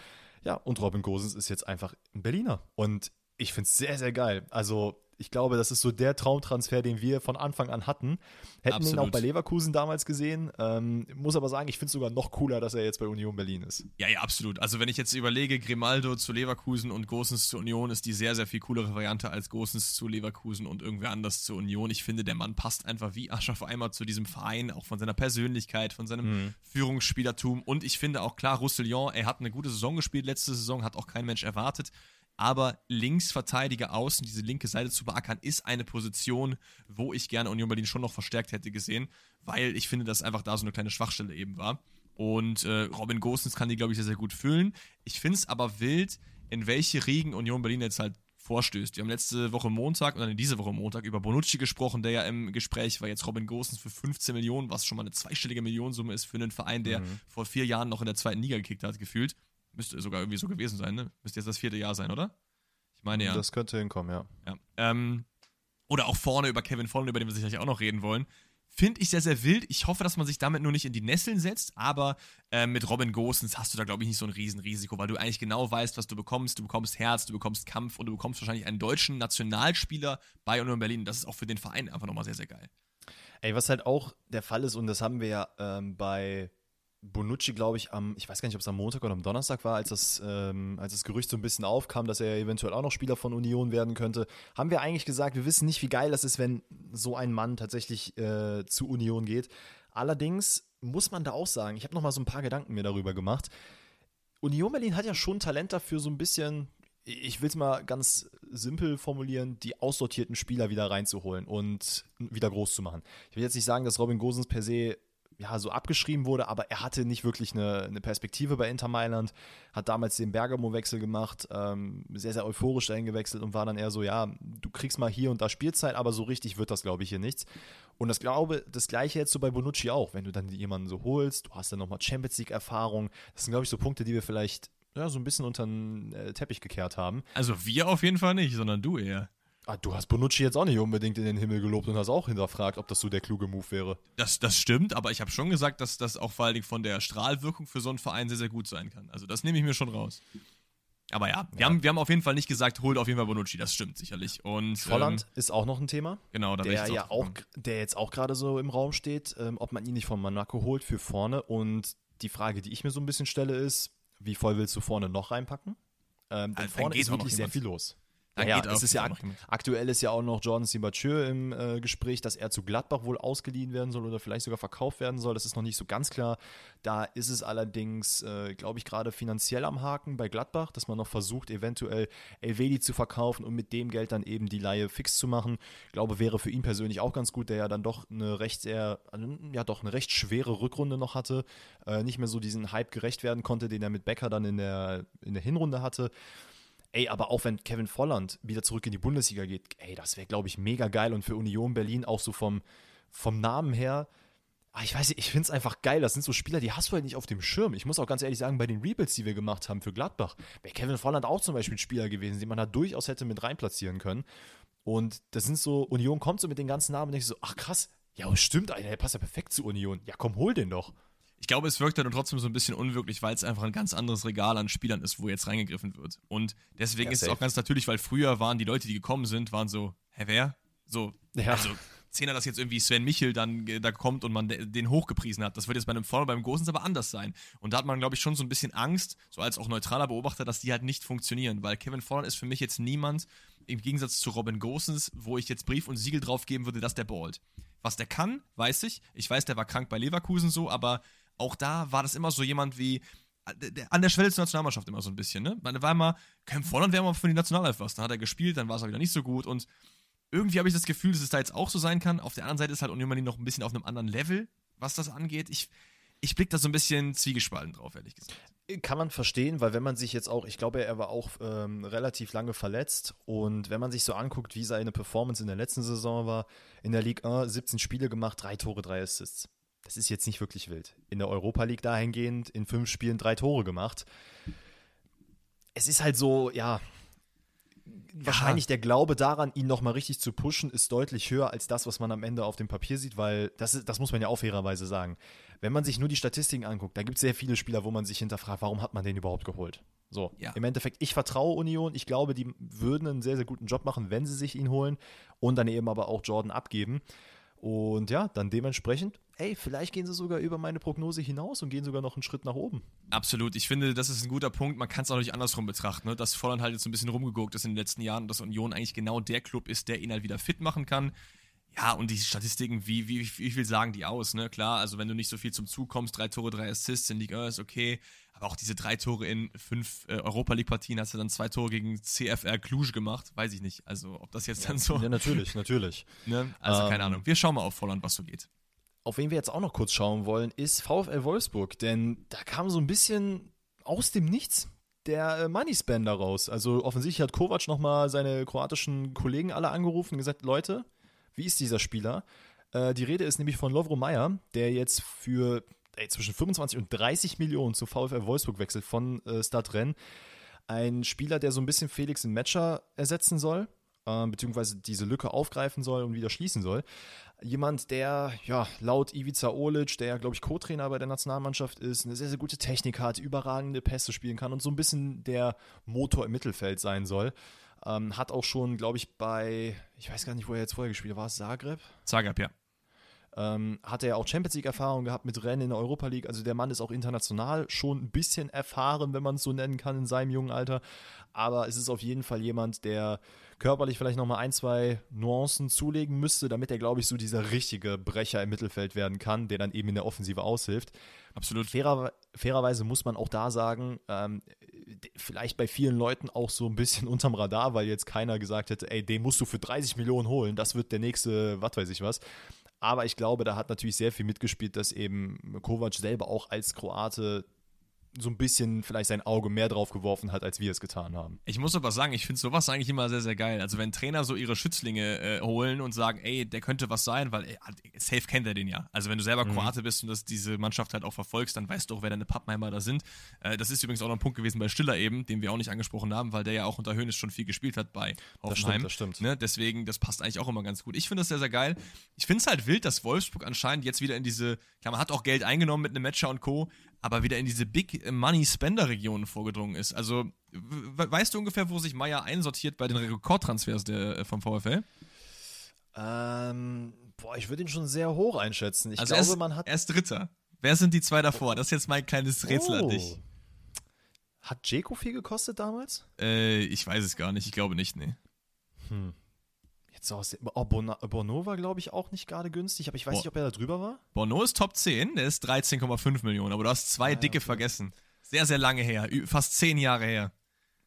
Ja, und Robin Gosens ist jetzt einfach ein Berliner. Und ich finde es sehr, sehr geil. Also ich glaube, das ist so der Traumtransfer, den wir von Anfang an hatten. Hätten Absolut. ihn auch bei Leverkusen damals gesehen. Ähm, muss aber sagen, ich finde es sogar noch cooler, dass er jetzt bei Union Berlin ist. Ja, ja, absolut. Also wenn ich jetzt überlege, Grimaldo zu Leverkusen und Gosens zu Union ist die sehr, sehr viel coolere Variante als Gosens zu Leverkusen und irgendwer anders zu Union. Ich finde, der Mann passt einfach wie Ascha auf einmal zu diesem Verein, auch von seiner Persönlichkeit, von seinem mhm. Führungsspielertum. Und ich finde auch klar, Roussillon, er hat eine gute Saison gespielt letzte Saison, hat auch kein Mensch erwartet aber Linksverteidiger außen, diese linke Seite zu beackern, ist eine Position, wo ich gerne Union Berlin schon noch verstärkt hätte gesehen, weil ich finde, dass einfach da so eine kleine Schwachstelle eben war. Und äh, Robin Gosens kann die, glaube ich, sehr, sehr gut füllen. Ich finde es aber wild, in welche Riegen Union Berlin jetzt halt vorstößt. Wir haben letzte Woche Montag oder diese Woche Montag über Bonucci gesprochen, der ja im Gespräch war. Jetzt Robin Gosens für 15 Millionen, was schon mal eine zweistellige Millionensumme ist für einen Verein, der mhm. vor vier Jahren noch in der zweiten Liga gekickt hat, gefühlt. Müsste sogar irgendwie so gewesen sein, ne? Müsste jetzt das vierte Jahr sein, oder? Ich meine ja. Das könnte hinkommen, ja. ja. Ähm, oder auch vorne über Kevin Vollen, über den wir sicherlich auch noch reden wollen. Finde ich sehr, sehr wild. Ich hoffe, dass man sich damit nur nicht in die Nesseln setzt, aber äh, mit Robin Gosens hast du da, glaube ich, nicht so ein Riesenrisiko, weil du eigentlich genau weißt, was du bekommst. Du bekommst Herz, du bekommst Kampf und du bekommst wahrscheinlich einen deutschen Nationalspieler bei Union Berlin. Das ist auch für den Verein einfach nochmal sehr, sehr geil. Ey, was halt auch der Fall ist, und das haben wir ja ähm, bei Bonucci, glaube ich, am, ich weiß gar nicht, ob es am Montag oder am Donnerstag war, als das, ähm, als das Gerücht so ein bisschen aufkam, dass er eventuell auch noch Spieler von Union werden könnte, haben wir eigentlich gesagt, wir wissen nicht, wie geil das ist, wenn so ein Mann tatsächlich äh, zu Union geht. Allerdings muss man da auch sagen, ich habe noch mal so ein paar Gedanken mir darüber gemacht. Union Berlin hat ja schon Talent dafür, so ein bisschen, ich will es mal ganz simpel formulieren, die aussortierten Spieler wieder reinzuholen und wieder groß zu machen. Ich will jetzt nicht sagen, dass Robin Gosens per se ja, so abgeschrieben wurde, aber er hatte nicht wirklich eine, eine Perspektive bei Inter Mailand, hat damals den Bergamo-Wechsel gemacht, ähm, sehr, sehr euphorisch dahin gewechselt und war dann eher so, ja, du kriegst mal hier und da Spielzeit, aber so richtig wird das, glaube ich, hier nichts. Und das glaube, das gleiche jetzt so bei Bonucci auch, wenn du dann jemanden so holst, du hast dann nochmal Champions League-Erfahrung, das sind, glaube ich, so Punkte, die wir vielleicht ja, so ein bisschen unter den äh, Teppich gekehrt haben. Also wir auf jeden Fall nicht, sondern du eher. Ah, du hast Bonucci jetzt auch nicht unbedingt in den Himmel gelobt und hast auch hinterfragt, ob das so der kluge Move wäre. Das, das stimmt, aber ich habe schon gesagt, dass das auch vor allen Dingen von der Strahlwirkung für so einen Verein sehr, sehr gut sein kann. Also das nehme ich mir schon raus. Aber ja, wir, ja. Haben, wir haben auf jeden Fall nicht gesagt, holt auf jeden Fall Bonucci, das stimmt sicherlich. Und Volland ähm, ist auch noch ein Thema. Genau, da der ja auch, der jetzt auch gerade so im Raum steht, ähm, ob man ihn nicht von Monaco holt für vorne. Und die Frage, die ich mir so ein bisschen stelle, ist, wie voll willst du vorne noch reinpacken? Ähm, denn also, vorne ist wirklich sehr viel los. Ja, ja es ist ja ak aktuell ist ja auch noch Jordan Sibacheux im äh, Gespräch, dass er zu Gladbach wohl ausgeliehen werden soll oder vielleicht sogar verkauft werden soll. Das ist noch nicht so ganz klar. Da ist es allerdings, äh, glaube ich, gerade finanziell am Haken bei Gladbach, dass man noch versucht, eventuell Elvedi zu verkaufen und mit dem Geld dann eben die Laie fix zu machen. Ich glaube, wäre für ihn persönlich auch ganz gut, der ja dann doch eine recht sehr, ja doch eine recht schwere Rückrunde noch hatte, äh, nicht mehr so diesen Hype gerecht werden konnte, den er mit Becker dann in der, in der Hinrunde hatte. Ey, aber auch wenn Kevin Volland wieder zurück in die Bundesliga geht, ey, das wäre, glaube ich, mega geil und für Union Berlin auch so vom, vom Namen her. Ah, ich weiß nicht, ich finde es einfach geil. Das sind so Spieler, die hast du halt nicht auf dem Schirm. Ich muss auch ganz ehrlich sagen, bei den Rebuilds, die wir gemacht haben für Gladbach, wäre Kevin Volland auch zum Beispiel ein Spieler gewesen, den man da durchaus hätte mit reinplatzieren können. Und das sind so, Union kommt so mit den ganzen Namen und denkst so, ach krass, ja, stimmt, Alter, der passt ja perfekt zu Union. Ja, komm, hol den doch. Ich glaube, es wirkt dann trotzdem so ein bisschen unwirklich, weil es einfach ein ganz anderes Regal an Spielern ist, wo jetzt reingegriffen wird. Und deswegen ja, ist es auch ganz natürlich, weil früher waren die Leute, die gekommen sind, waren so, hä, wer? So, ja. also Zehner, dass jetzt irgendwie Sven Michel dann da kommt und man den hochgepriesen hat. Das wird jetzt bei einem Vorne beim Gosens aber anders sein. Und da hat man, glaube ich, schon so ein bisschen Angst, so als auch neutraler Beobachter, dass die halt nicht funktionieren. Weil Kevin Volland ist für mich jetzt niemand, im Gegensatz zu Robin Gosens, wo ich jetzt Brief und Siegel drauf geben würde, dass der ballt. Was der kann, weiß ich. Ich weiß, der war krank bei Leverkusen so, aber auch da war das immer so jemand wie an der Schwelle zur Nationalmannschaft immer so ein bisschen, ne? Man war immer, Cam Volland wäre mal für die Nationalelf was. Dann hat er gespielt, dann war es auch wieder nicht so gut und irgendwie habe ich das Gefühl, dass es da jetzt auch so sein kann. Auf der anderen Seite ist halt Union Berlin noch ein bisschen auf einem anderen Level, was das angeht. Ich, ich blicke da so ein bisschen zwiegespalten drauf, ehrlich gesagt. Kann man verstehen, weil wenn man sich jetzt auch, ich glaube, er war auch ähm, relativ lange verletzt und wenn man sich so anguckt, wie seine Performance in der letzten Saison war, in der Ligue 1 17 Spiele gemacht, drei Tore, drei Assists das ist jetzt nicht wirklich wild. In der Europa League dahingehend in fünf Spielen drei Tore gemacht. Es ist halt so, ja, wahrscheinlich der Glaube daran, ihn nochmal richtig zu pushen, ist deutlich höher als das, was man am Ende auf dem Papier sieht, weil das, ist, das muss man ja auch fairerweise sagen. Wenn man sich nur die Statistiken anguckt, da gibt es sehr viele Spieler, wo man sich hinterfragt, warum hat man den überhaupt geholt? So, ja. im Endeffekt, ich vertraue Union. Ich glaube, die würden einen sehr, sehr guten Job machen, wenn sie sich ihn holen und dann eben aber auch Jordan abgeben. Und ja, dann dementsprechend, ey, vielleicht gehen sie sogar über meine Prognose hinaus und gehen sogar noch einen Schritt nach oben. Absolut. Ich finde, das ist ein guter Punkt. Man kann es auch nicht andersrum betrachten, ne? dass Volland halt jetzt ein bisschen rumgeguckt ist in den letzten Jahren und dass Union eigentlich genau der Club ist, der ihn halt wieder fit machen kann. Ja, und die Statistiken, wie, wie, wie viel sagen die aus? Ne? Klar, also wenn du nicht so viel zum Zug kommst, drei Tore, drei Assists in Liga ist okay. Aber auch diese drei Tore in fünf äh, Europa League-Partien hast du dann zwei Tore gegen CFR Cluj gemacht. Weiß ich nicht. Also, ob das jetzt dann so. Ja, natürlich, natürlich. [LAUGHS] ne? Also, ähm, keine Ahnung. Wir schauen mal auf Volland, was so geht. Auf wen wir jetzt auch noch kurz schauen wollen, ist VfL Wolfsburg. Denn da kam so ein bisschen aus dem Nichts der äh, Money Spender raus. Also, offensichtlich hat Kovac nochmal seine kroatischen Kollegen alle angerufen und gesagt: Leute, wie ist dieser Spieler? Äh, die Rede ist nämlich von Lovro Meyer, der jetzt für ey, zwischen 25 und 30 Millionen zu VfL Wolfsburg wechselt von äh, Stadtrenn. Ein Spieler, der so ein bisschen Felix in Matcher ersetzen soll. äh, beziehungsweise diese Lücke aufgreifen soll und wieder schließen soll. Jemand, der ja laut Ivica Olic, der glaube ich Co-Trainer bei der Nationalmannschaft ist, eine sehr, sehr gute Technik hat, überragende Pässe spielen kann und so ein bisschen der Motor im Mittelfeld sein soll. Ähm, hat auch schon, glaube ich, bei, ich weiß gar nicht, wo er jetzt vorher gespielt hat, war es Zagreb? Zagreb, ja. Ähm, hat er auch Champions League-Erfahrung gehabt mit Rennen in der Europa League. Also der Mann ist auch international schon ein bisschen erfahren, wenn man es so nennen kann, in seinem jungen Alter. Aber es ist auf jeden Fall jemand, der körperlich vielleicht nochmal ein, zwei Nuancen zulegen müsste, damit er, glaube ich, so dieser richtige Brecher im Mittelfeld werden kann, der dann eben in der Offensive aushilft. Absolut. Fairer, fairerweise muss man auch da sagen, ähm, vielleicht bei vielen Leuten auch so ein bisschen [LAUGHS] unterm Radar, weil jetzt keiner gesagt hätte, ey, den musst du für 30 Millionen holen, das wird der nächste, was weiß ich was. Aber ich glaube, da hat natürlich sehr viel mitgespielt, dass eben Kovac selber auch als Kroate so ein bisschen vielleicht sein Auge mehr drauf geworfen hat, als wir es getan haben. Ich muss aber sagen, ich finde sowas eigentlich immer sehr, sehr geil. Also wenn Trainer so ihre Schützlinge äh, holen und sagen, ey, der könnte was sein, weil ey, safe kennt er den ja. Also wenn du selber mhm. Kroate bist und das, diese Mannschaft halt auch verfolgst, dann weißt du auch, wer deine Pappenheimer da sind. Äh, das ist übrigens auch noch ein Punkt gewesen bei Stiller eben, den wir auch nicht angesprochen haben, weil der ja auch unter Höhnes schon viel gespielt hat bei Hoffenheim. Das stimmt, das stimmt. Ne? Deswegen, das passt eigentlich auch immer ganz gut. Ich finde das sehr, sehr geil. Ich finde es halt wild, dass Wolfsburg anscheinend jetzt wieder in diese, klar, man hat auch Geld eingenommen mit einem Matcher und Co., aber wieder in diese Big Money Spender Region vorgedrungen ist. Also weißt du ungefähr, wo sich Meier einsortiert bei den Rekordtransfers der, äh, vom VfL? Ähm, boah, ich würde ihn schon sehr hoch einschätzen. Ich also glaube, erst, man hat. Er ist Dritter. Wer sind die zwei davor? Das ist jetzt mein kleines Rätsel oh. an dich. Hat Jeko viel gekostet damals? Äh, ich weiß es gar nicht. Ich glaube nicht, nee. Hm. Jetzt aus, oh, Bono war, glaube ich, auch nicht gerade günstig, aber ich weiß Bo nicht, ob er da drüber war. Bono ist Top 10, der ist 13,5 Millionen, aber du hast zwei ah, dicke okay. vergessen. Sehr, sehr lange her, fast zehn Jahre her.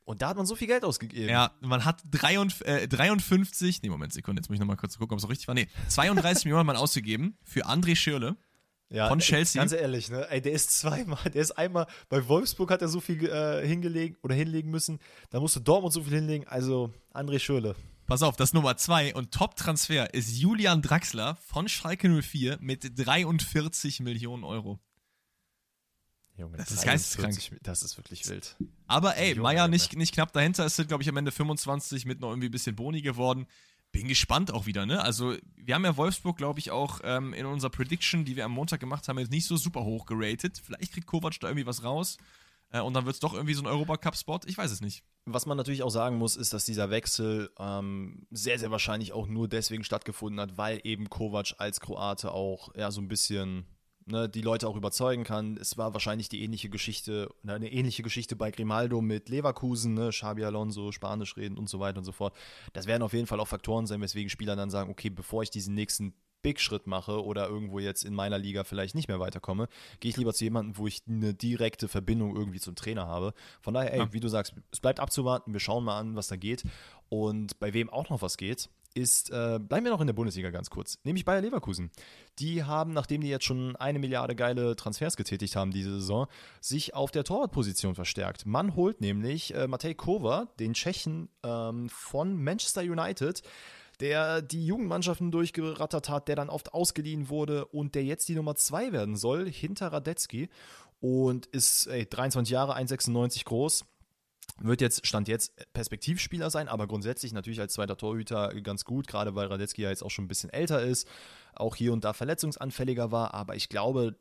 Und da hat man so viel Geld ausgegeben. Ja, man hat 53, äh, 53 nee, Moment, Sekunde, jetzt muss ich nochmal kurz gucken, ob es so richtig war. Nee, 32 [LAUGHS] Millionen hat man ausgegeben für André Schirle. Ja, von Chelsea. Ganz ehrlich, ne? Ey, der ist zweimal, der ist einmal, bei Wolfsburg hat er so viel äh, hingelegt oder hinlegen müssen, da musste Dortmund so viel hinlegen, also André Schürle. Pass auf, das Nummer 2 und Top-Transfer ist Julian Draxler von Schalke 04 mit 43 Millionen Euro. Junge, das ist geisteskrank. Das ist wirklich wild. Aber ey, Meier nicht, nicht knapp dahinter. Es sind, glaube ich, am Ende 25 mit noch irgendwie ein bisschen Boni geworden. Bin gespannt auch wieder, ne? Also, wir haben ja Wolfsburg, glaube ich, auch ähm, in unserer Prediction, die wir am Montag gemacht haben, jetzt nicht so super hoch geratet. Vielleicht kriegt Kovac da irgendwie was raus. Äh, und dann wird es doch irgendwie so ein Europacup-Spot. Ich weiß es nicht. Was man natürlich auch sagen muss, ist, dass dieser Wechsel ähm, sehr, sehr wahrscheinlich auch nur deswegen stattgefunden hat, weil eben Kovac als Kroate auch ja so ein bisschen ne, die Leute auch überzeugen kann. Es war wahrscheinlich die ähnliche Geschichte, eine ähnliche Geschichte bei Grimaldo mit Leverkusen, ne, Xabi Alonso, Spanisch reden und so weiter und so fort. Das werden auf jeden Fall auch Faktoren sein, weswegen Spieler dann sagen, okay, bevor ich diesen nächsten Big-Schritt mache oder irgendwo jetzt in meiner Liga vielleicht nicht mehr weiterkomme, gehe ich lieber zu jemandem, wo ich eine direkte Verbindung irgendwie zum Trainer habe. Von daher, ey, ja. wie du sagst, es bleibt abzuwarten, wir schauen mal an, was da geht. Und bei wem auch noch was geht, ist, äh, bleiben wir noch in der Bundesliga ganz kurz, nämlich Bayer Leverkusen. Die haben, nachdem die jetzt schon eine Milliarde geile Transfers getätigt haben diese Saison, sich auf der Torwartposition verstärkt. Man holt nämlich äh, Matej Kova, den Tschechen ähm, von Manchester United, der die Jugendmannschaften durchgerattert hat, der dann oft ausgeliehen wurde und der jetzt die Nummer 2 werden soll, hinter Radetzky und ist ey, 23 Jahre, 1,96 groß. Wird jetzt, Stand jetzt, Perspektivspieler sein, aber grundsätzlich natürlich als zweiter Torhüter ganz gut, gerade weil Radetzky ja jetzt auch schon ein bisschen älter ist, auch hier und da verletzungsanfälliger war, aber ich glaube,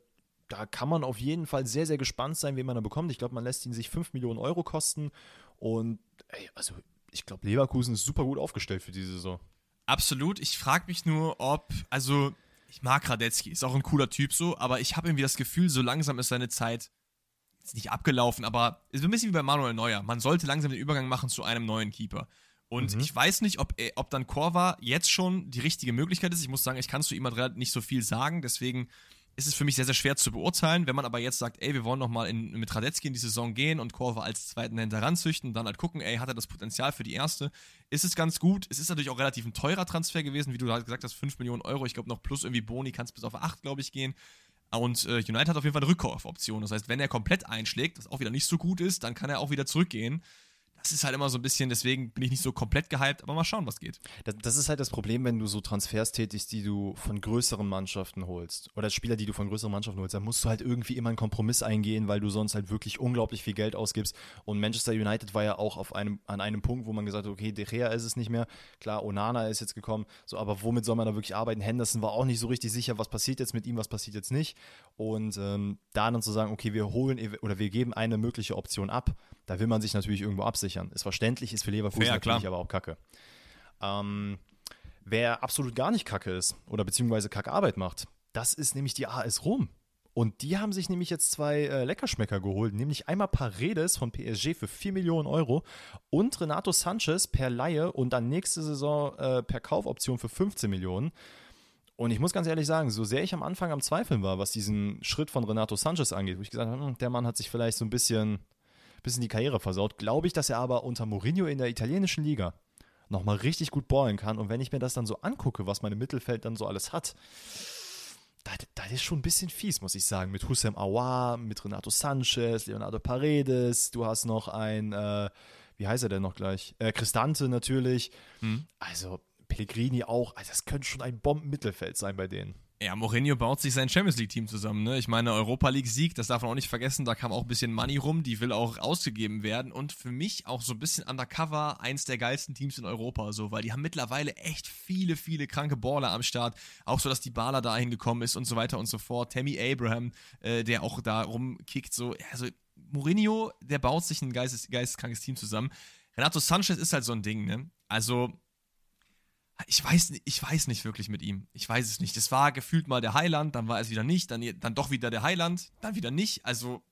da kann man auf jeden Fall sehr, sehr gespannt sein, wen man da bekommt. Ich glaube, man lässt ihn sich 5 Millionen Euro kosten und ey, also ich glaube, Leverkusen ist super gut aufgestellt für diese Saison. Absolut. Ich frage mich nur, ob, also ich mag Radetzky, ist auch ein cooler Typ so, aber ich habe irgendwie das Gefühl, so langsam ist seine Zeit ist nicht abgelaufen, aber ist ein bisschen wie bei Manuel Neuer. Man sollte langsam den Übergang machen zu einem neuen Keeper. Und mhm. ich weiß nicht, ob, ob dann Korva jetzt schon die richtige Möglichkeit ist. Ich muss sagen, ich kann zu ihm nicht so viel sagen, deswegen ist es für mich sehr, sehr schwer zu beurteilen. Wenn man aber jetzt sagt, ey, wir wollen nochmal mit Radetzky in die Saison gehen und Korva als zweiten Händler ranzüchten, dann halt gucken, ey, hat er das Potenzial für die erste, ist es ganz gut. Es ist natürlich auch relativ ein teurer Transfer gewesen, wie du halt gesagt hast, 5 Millionen Euro. Ich glaube, noch plus irgendwie Boni kann es bis auf 8, glaube ich, gehen. Und äh, United hat auf jeden Fall eine Rückkaufoption. Das heißt, wenn er komplett einschlägt, was auch wieder nicht so gut ist, dann kann er auch wieder zurückgehen. Das ist halt immer so ein bisschen, deswegen bin ich nicht so komplett gehypt, aber mal schauen, was geht. Das, das, ist halt das Problem, wenn du so Transfers tätigst, die du von größeren Mannschaften holst oder Spieler, die du von größeren Mannschaften holst, dann musst du halt irgendwie immer einen Kompromiss eingehen, weil du sonst halt wirklich unglaublich viel Geld ausgibst. Und Manchester United war ja auch auf einem, an einem Punkt, wo man gesagt hat, okay, De Gea ist es nicht mehr. Klar, Onana ist jetzt gekommen, so, aber womit soll man da wirklich arbeiten? Henderson war auch nicht so richtig sicher, was passiert jetzt mit ihm, was passiert jetzt nicht. Und ähm, da dann zu sagen, okay, wir holen oder wir geben eine mögliche Option ab, da will man sich natürlich irgendwo absichern. Ist verständlich, ist für Leverkusen Fair, natürlich klar. aber auch kacke. Ähm, wer absolut gar nicht kacke ist oder beziehungsweise Kackarbeit macht, das ist nämlich die AS Rom. Und die haben sich nämlich jetzt zwei äh, Leckerschmecker geholt, nämlich einmal Paredes von PSG für 4 Millionen Euro und Renato Sanchez per Laie und dann nächste Saison äh, per Kaufoption für 15 Millionen. Und ich muss ganz ehrlich sagen, so sehr ich am Anfang am Zweifeln war, was diesen Schritt von Renato Sanchez angeht, wo ich gesagt habe, hm, der Mann hat sich vielleicht so ein bisschen bisschen die Karriere versaut. Glaube ich, dass er aber unter Mourinho in der italienischen Liga nochmal richtig gut ballen kann. Und wenn ich mir das dann so angucke, was mein Mittelfeld dann so alles hat, das, das ist schon ein bisschen fies, muss ich sagen. Mit Hussein Aouar, mit Renato Sanchez, Leonardo Paredes, du hast noch ein, äh, wie heißt er denn noch gleich? Äh, Cristante natürlich. Hm. Also Pellegrini auch. Also das könnte schon ein Bombenmittelfeld sein bei denen. Ja, Mourinho baut sich sein Champions League-Team zusammen. Ne? Ich meine, Europa League-Sieg, das darf man auch nicht vergessen, da kam auch ein bisschen Money rum, die will auch ausgegeben werden. Und für mich auch so ein bisschen undercover eins der geilsten Teams in Europa, so, weil die haben mittlerweile echt viele, viele kranke Baller am Start. Auch so, dass die Baller da hingekommen ist und so weiter und so fort. Tammy Abraham, äh, der auch da rumkickt, so. Also, Mourinho, der baut sich ein geistes, geisteskrankes Team zusammen. Renato Sanchez ist halt so ein Ding, ne? Also, ich weiß, ich weiß nicht wirklich mit ihm. Ich weiß es nicht. Es war gefühlt mal der Highland, dann war es wieder nicht, dann, dann doch wieder der Highland, dann wieder nicht. Also,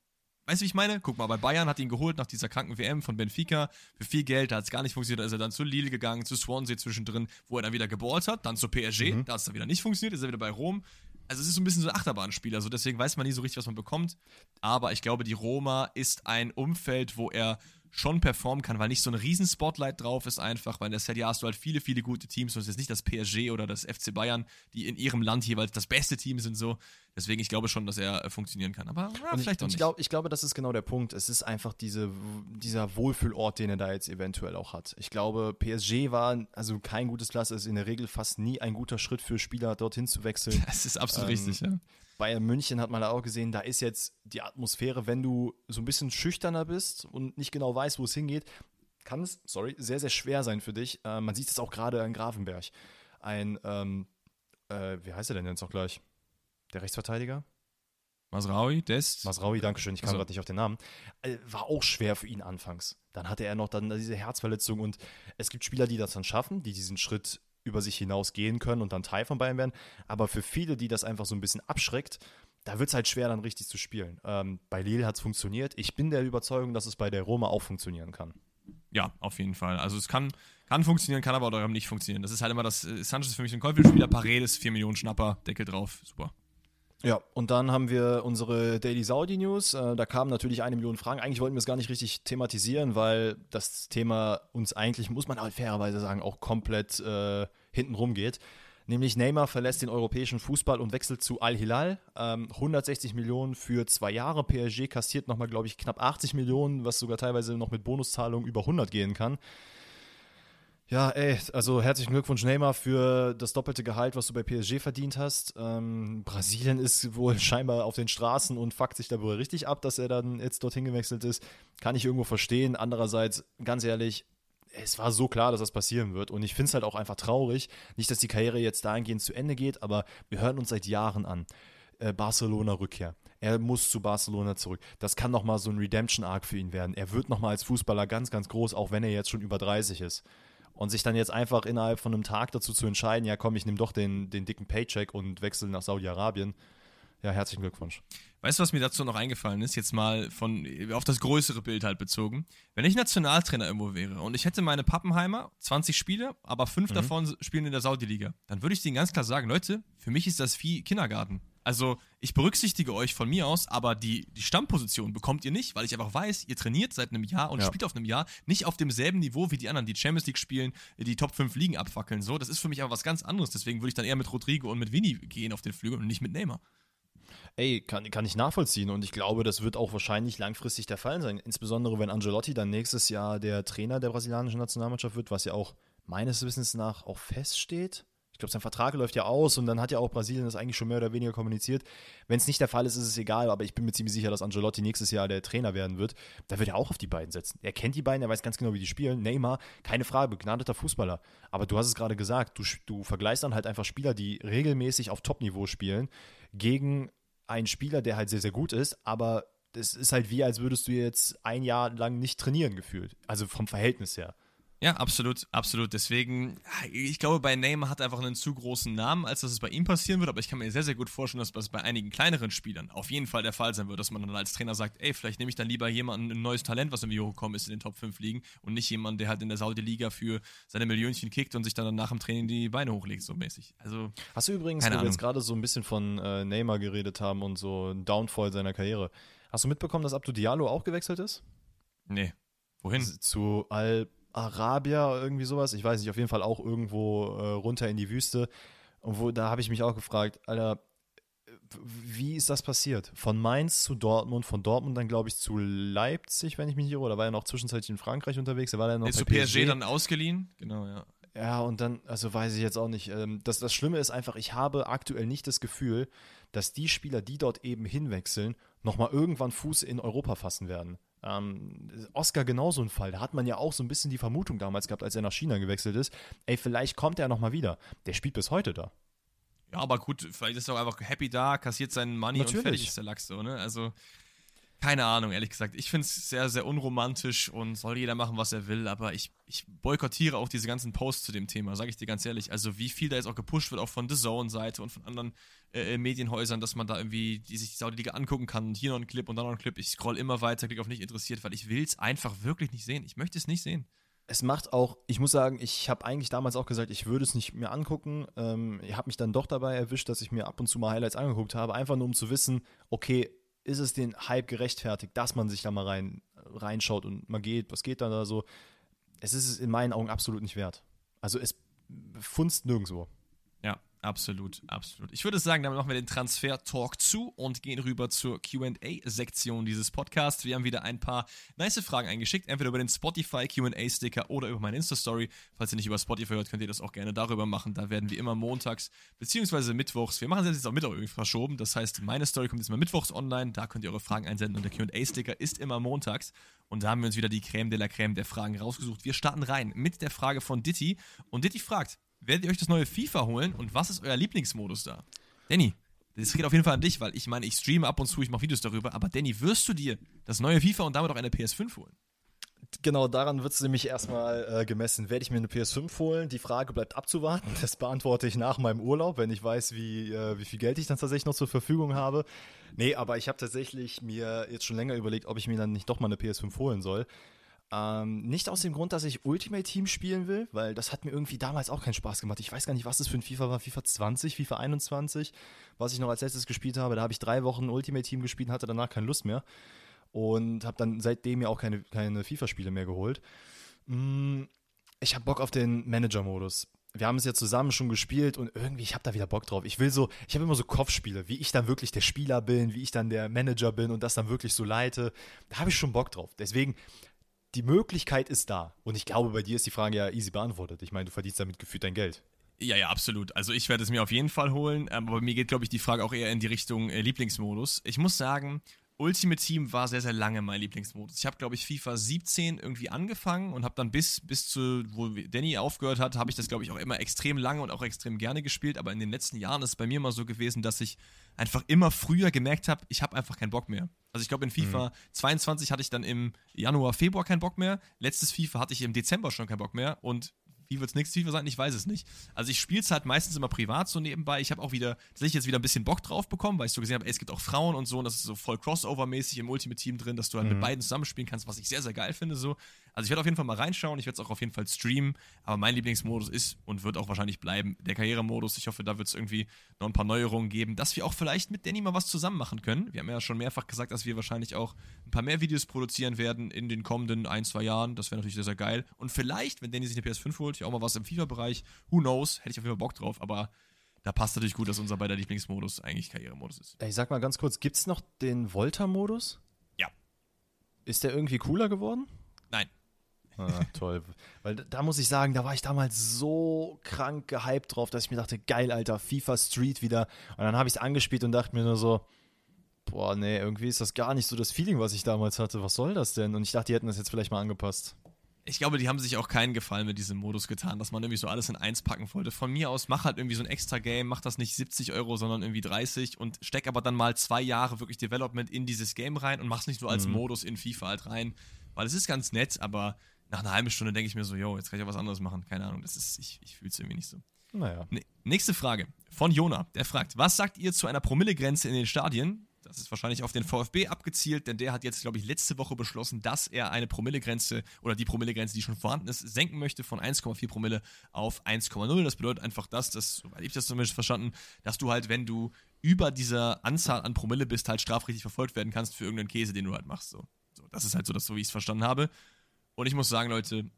weißt du, wie ich meine? Guck mal, bei Bayern hat ihn geholt nach dieser kranken WM von Benfica für viel Geld, da hat es gar nicht funktioniert. Da ist er dann zu Lille gegangen, zu Swansea zwischendrin, wo er dann wieder geballt hat, dann zu PSG, mhm. da hat es dann wieder nicht funktioniert, ist er wieder bei Rom. Also es ist so ein bisschen so ein Achterbahnspieler, so deswegen weiß man nie so richtig, was man bekommt. Aber ich glaube, die Roma ist ein Umfeld, wo er schon performen kann, weil nicht so ein Riesen-Spotlight drauf ist einfach, weil in der Serie hast du halt viele, viele gute Teams und es ist nicht das PSG oder das FC Bayern, die in ihrem Land jeweils das beste Team sind so. Deswegen, ich glaube schon, dass er äh, funktionieren kann, aber ja, vielleicht auch nicht. Ich, glaub, ich glaube, das ist genau der Punkt. Es ist einfach diese, dieser Wohlfühlort, den er da jetzt eventuell auch hat. Ich glaube, PSG war also kein gutes Platz, ist in der Regel fast nie ein guter Schritt für Spieler, dorthin zu wechseln. Das ist absolut ähm, richtig, ja. Bayern München hat man da auch gesehen, da ist jetzt die Atmosphäre, wenn du so ein bisschen schüchterner bist und nicht genau weißt, wo es hingeht, kann es, sorry, sehr, sehr schwer sein für dich. Äh, man sieht es auch gerade in Grafenberg. Ein, ähm, äh, wie heißt er denn jetzt noch gleich? Der Rechtsverteidiger? Masraui, Dest. Masraui, danke schön, ich kam also. gerade nicht auf den Namen. Äh, war auch schwer für ihn anfangs. Dann hatte er noch dann diese Herzverletzung und es gibt Spieler, die das dann schaffen, die diesen Schritt über sich hinaus gehen können und dann Teil von Bayern werden. Aber für viele, die das einfach so ein bisschen abschreckt, da wird es halt schwer, dann richtig zu spielen. Ähm, bei Lille hat es funktioniert. Ich bin der Überzeugung, dass es bei der Roma auch funktionieren kann. Ja, auf jeden Fall. Also es kann, kann funktionieren, kann aber auch nicht funktionieren. Das ist halt immer das, äh, Sanchez ist für mich ein Käufelspieler, Paredes, 4 Millionen Schnapper, Deckel drauf, super. Ja, und dann haben wir unsere Daily Saudi News. Äh, da kamen natürlich eine Million Fragen. Eigentlich wollten wir es gar nicht richtig thematisieren, weil das Thema uns eigentlich, muss man halt fairerweise sagen, auch komplett äh, hintenrum geht. Nämlich Neymar verlässt den europäischen Fußball und wechselt zu Al-Hilal. Ähm, 160 Millionen für zwei Jahre. PSG kassiert nochmal, glaube ich, knapp 80 Millionen, was sogar teilweise noch mit Bonuszahlungen über 100 gehen kann. Ja, ey, also herzlichen Glückwunsch, Neymar, für das doppelte Gehalt, was du bei PSG verdient hast. Ähm, Brasilien ist wohl scheinbar auf den Straßen und fuckt sich da wohl richtig ab, dass er dann jetzt dorthin gewechselt ist. Kann ich irgendwo verstehen. Andererseits, ganz ehrlich, es war so klar, dass das passieren wird. Und ich finde es halt auch einfach traurig. Nicht, dass die Karriere jetzt dahingehend zu Ende geht, aber wir hören uns seit Jahren an. Äh, Barcelona-Rückkehr. Er muss zu Barcelona zurück. Das kann nochmal so ein Redemption-Arc für ihn werden. Er wird nochmal als Fußballer ganz, ganz groß, auch wenn er jetzt schon über 30 ist. Und sich dann jetzt einfach innerhalb von einem Tag dazu zu entscheiden, ja komm, ich nehme doch den, den dicken Paycheck und wechsle nach Saudi-Arabien. Ja, herzlichen Glückwunsch. Weißt du, was mir dazu noch eingefallen ist? Jetzt mal von auf das größere Bild halt bezogen. Wenn ich Nationaltrainer irgendwo wäre und ich hätte meine Pappenheimer, 20 Spiele, aber fünf mhm. davon spielen in der Saudi-Liga, dann würde ich denen ganz klar sagen, Leute, für mich ist das wie Kindergarten. Also ich berücksichtige euch von mir aus, aber die, die Stammposition bekommt ihr nicht, weil ich einfach weiß, ihr trainiert seit einem Jahr und ja. spielt auf einem Jahr nicht auf demselben Niveau wie die anderen, die Champions League spielen, die Top 5 Ligen abfackeln. So, das ist für mich aber was ganz anderes. Deswegen würde ich dann eher mit Rodrigo und mit Vini gehen auf den Flügel und nicht mit Neymar. Ey, kann, kann ich nachvollziehen und ich glaube, das wird auch wahrscheinlich langfristig der Fall sein. Insbesondere wenn Angelotti dann nächstes Jahr der Trainer der brasilianischen Nationalmannschaft wird, was ja auch meines Wissens nach auch feststeht. Ich glaube, sein Vertrag läuft ja aus und dann hat ja auch Brasilien das eigentlich schon mehr oder weniger kommuniziert. Wenn es nicht der Fall ist, ist es egal, aber ich bin mir ziemlich sicher, dass Angelotti nächstes Jahr der Trainer werden wird. Da wird er auch auf die beiden setzen. Er kennt die beiden, er weiß ganz genau, wie die spielen. Neymar, keine Frage, begnadeter Fußballer. Aber du hast es gerade gesagt, du, du vergleichst dann halt einfach Spieler, die regelmäßig auf Top-Niveau spielen, gegen einen Spieler, der halt sehr, sehr gut ist, aber es ist halt wie, als würdest du jetzt ein Jahr lang nicht trainieren gefühlt. Also vom Verhältnis her. Ja, absolut, absolut. Deswegen, ich glaube, bei Neymar hat er einfach einen zu großen Namen, als dass es bei ihm passieren wird. Aber ich kann mir sehr, sehr gut vorstellen, dass das bei einigen kleineren Spielern auf jeden Fall der Fall sein wird, dass man dann als Trainer sagt, ey, vielleicht nehme ich dann lieber jemanden, ein neues Talent, was irgendwie hochgekommen ist in den Top 5 Ligen und nicht jemanden, der halt in der Saudi-Liga für seine Millionchen kickt und sich dann nach dem Training die Beine hochlegt, so mäßig. Also, Hast du übrigens, wo wir jetzt gerade so ein bisschen von äh, Neymar geredet haben und so ein Downfall seiner Karriere, hast du mitbekommen, dass Abdu Diallo auch gewechselt ist? Nee. Wohin? Zu Al Arabia, irgendwie sowas. Ich weiß nicht, auf jeden Fall auch irgendwo äh, runter in die Wüste. Und wo, da habe ich mich auch gefragt, Alter, wie ist das passiert? Von Mainz zu Dortmund, von Dortmund dann, glaube ich, zu Leipzig, wenn ich mich nicht irre, oder war er noch zwischenzeitlich in Frankreich unterwegs? Er war dann noch ist zu PSG, PSG dann ausgeliehen? Genau, ja. Ja, und dann, also weiß ich jetzt auch nicht. Ähm, das, das Schlimme ist einfach, ich habe aktuell nicht das Gefühl, dass die Spieler, die dort eben hinwechseln, nochmal irgendwann Fuß in Europa fassen werden. Ähm, Oscar genauso ein Fall. Da hat man ja auch so ein bisschen die Vermutung damals gehabt, als er nach China gewechselt ist. Ey, vielleicht kommt er nochmal wieder. Der spielt bis heute da. Ja, aber gut, vielleicht ist er auch einfach happy da, kassiert seinen Money Natürlich. und fertig ist der Lachs so, ne? Also, keine Ahnung, ehrlich gesagt. Ich finde es sehr, sehr unromantisch und soll jeder machen, was er will, aber ich, ich boykottiere auch diese ganzen Posts zu dem Thema, sage ich dir ganz ehrlich. Also, wie viel da jetzt auch gepusht wird, auch von The Zone-Seite und von anderen äh, äh, Medienhäusern, dass man da irgendwie die sich die Saudi-Liga angucken kann und hier noch ein Clip und dann noch ein Clip. Ich scroll immer weiter, klicke auf nicht interessiert, weil ich will es einfach wirklich nicht sehen. Ich möchte es nicht sehen. Es macht auch, ich muss sagen, ich habe eigentlich damals auch gesagt, ich würde es nicht mehr angucken. Ähm, ich habe mich dann doch dabei erwischt, dass ich mir ab und zu mal Highlights angeguckt habe, einfach nur um zu wissen, okay, ist es den Hype gerechtfertigt, dass man sich da mal rein, reinschaut und mal geht, was geht dann da so. Es ist es in meinen Augen absolut nicht wert. Also es funzt nirgendwo. Absolut, absolut. Ich würde sagen, damit machen wir den Transfer-Talk zu und gehen rüber zur QA-Sektion dieses Podcasts. Wir haben wieder ein paar nice Fragen eingeschickt, entweder über den Spotify QA-Sticker oder über meine Insta-Story. Falls ihr nicht über Spotify hört, könnt ihr das auch gerne darüber machen. Da werden wir immer montags bzw. mittwochs, wir machen es jetzt auch Mittwoch irgendwie verschoben. Das heißt, meine Story kommt jetzt mal mittwochs online. Da könnt ihr eure Fragen einsenden und der QA-Sticker ist immer montags. Und da haben wir uns wieder die Creme de la Creme der Fragen rausgesucht. Wir starten rein mit der Frage von Ditti. Und Ditti fragt, werdet ihr euch das neue FIFA holen und was ist euer Lieblingsmodus da? Danny, das geht auf jeden Fall an dich, weil ich meine, ich streame ab und zu, ich mache Videos darüber, aber Danny, wirst du dir das neue FIFA und damit auch eine PS5 holen? Genau, daran wird es nämlich erstmal äh, gemessen. Werde ich mir eine PS5 holen? Die Frage bleibt abzuwarten. Das beantworte ich nach meinem Urlaub, wenn ich weiß, wie, äh, wie viel Geld ich dann tatsächlich noch zur Verfügung habe. Nee, aber ich habe tatsächlich mir jetzt schon länger überlegt, ob ich mir dann nicht doch mal eine PS5 holen soll. Ähm, nicht aus dem Grund, dass ich Ultimate Team spielen will, weil das hat mir irgendwie damals auch keinen Spaß gemacht. Ich weiß gar nicht, was das für ein FIFA war. FIFA 20, FIFA 21, was ich noch als letztes gespielt habe. Da habe ich drei Wochen Ultimate Team gespielt und hatte danach keine Lust mehr. Und habe dann seitdem ja auch keine, keine FIFA-Spiele mehr geholt. Mm, ich habe Bock auf den Manager-Modus. Wir haben es ja zusammen schon gespielt und irgendwie, ich habe da wieder Bock drauf. Ich will so, ich habe immer so Kopfspiele, wie ich dann wirklich der Spieler bin, wie ich dann der Manager bin und das dann wirklich so leite. Da habe ich schon Bock drauf. Deswegen die Möglichkeit ist da. Und ich glaube, bei dir ist die Frage ja easy beantwortet. Ich meine, du verdienst damit gefühlt dein Geld. Ja, ja, absolut. Also ich werde es mir auf jeden Fall holen, aber mir geht, glaube ich, die Frage auch eher in die Richtung äh, Lieblingsmodus. Ich muss sagen, Ultimate Team war sehr, sehr lange mein Lieblingsmodus. Ich habe, glaube ich, FIFA 17 irgendwie angefangen und habe dann bis, bis zu, wo Danny aufgehört hat, habe ich das, glaube ich, auch immer extrem lange und auch extrem gerne gespielt. Aber in den letzten Jahren ist es bei mir immer so gewesen, dass ich einfach immer früher gemerkt habe, ich habe einfach keinen Bock mehr. Also ich glaube, in FIFA mhm. 22 hatte ich dann im Januar, Februar keinen Bock mehr. Letztes FIFA hatte ich im Dezember schon keinen Bock mehr. Und wie wird es nächstes FIFA sein? Ich weiß es nicht. Also ich spiele es halt meistens immer privat so nebenbei. Ich habe auch wieder, tatsächlich jetzt wieder ein bisschen Bock drauf bekommen, weil ich so gesehen habe, es gibt auch Frauen und so und das ist so voll Crossover-mäßig im Ultimate Team drin, dass du halt mhm. mit beiden zusammenspielen kannst, was ich sehr, sehr geil finde so. Also ich werde auf jeden Fall mal reinschauen, ich werde es auch auf jeden Fall streamen, aber mein Lieblingsmodus ist und wird auch wahrscheinlich bleiben der Karrieremodus. Ich hoffe, da wird es irgendwie noch ein paar Neuerungen geben, dass wir auch vielleicht mit Danny mal was zusammen machen können. Wir haben ja schon mehrfach gesagt, dass wir wahrscheinlich auch ein paar mehr Videos produzieren werden in den kommenden ein, zwei Jahren. Das wäre natürlich sehr, sehr geil. Und vielleicht, wenn Danny sich eine PS5 holt, ja auch mal was im FIFA-Bereich. Who knows? Hätte ich auf jeden Fall Bock drauf, aber da passt natürlich gut, dass unser beider Lieblingsmodus eigentlich Karrieremodus ist. Ich sag mal ganz kurz, gibt es noch den Volta-Modus? Ja. Ist der irgendwie cooler geworden? Nein. Ah, toll. Weil da muss ich sagen, da war ich damals so krank gehypt drauf, dass ich mir dachte, geil, Alter, FIFA Street wieder. Und dann habe ich es angespielt und dachte mir nur so, boah, nee, irgendwie ist das gar nicht so das Feeling, was ich damals hatte. Was soll das denn? Und ich dachte, die hätten das jetzt vielleicht mal angepasst ich glaube, die haben sich auch keinen Gefallen mit diesem Modus getan, dass man irgendwie so alles in eins packen wollte. Von mir aus, mach halt irgendwie so ein extra Game, mach das nicht 70 Euro, sondern irgendwie 30 und steck aber dann mal zwei Jahre wirklich Development in dieses Game rein und mach's nicht nur als mhm. Modus in FIFA halt rein. Weil es ist ganz nett, aber nach einer halben Stunde denke ich mir so, yo, jetzt kann ich auch was anderes machen. Keine Ahnung, das ist, ich, ich fühle es irgendwie nicht so. Naja. Nächste Frage von Jona. Der fragt, was sagt ihr zu einer Promillegrenze in den Stadien? Das ist wahrscheinlich auf den VfB abgezielt, denn der hat jetzt, glaube ich, letzte Woche beschlossen, dass er eine Promillegrenze oder die Promillegrenze, die schon vorhanden ist, senken möchte von 1,4 Promille auf 1,0. Das bedeutet einfach das, dass, soweit ich das zumindest verstanden, dass du halt, wenn du über dieser Anzahl an Promille bist, halt strafrechtlich verfolgt werden kannst für irgendeinen Käse, den du halt machst. So, so das ist halt so, das, so wie ich es verstanden habe. Und ich muss sagen, Leute,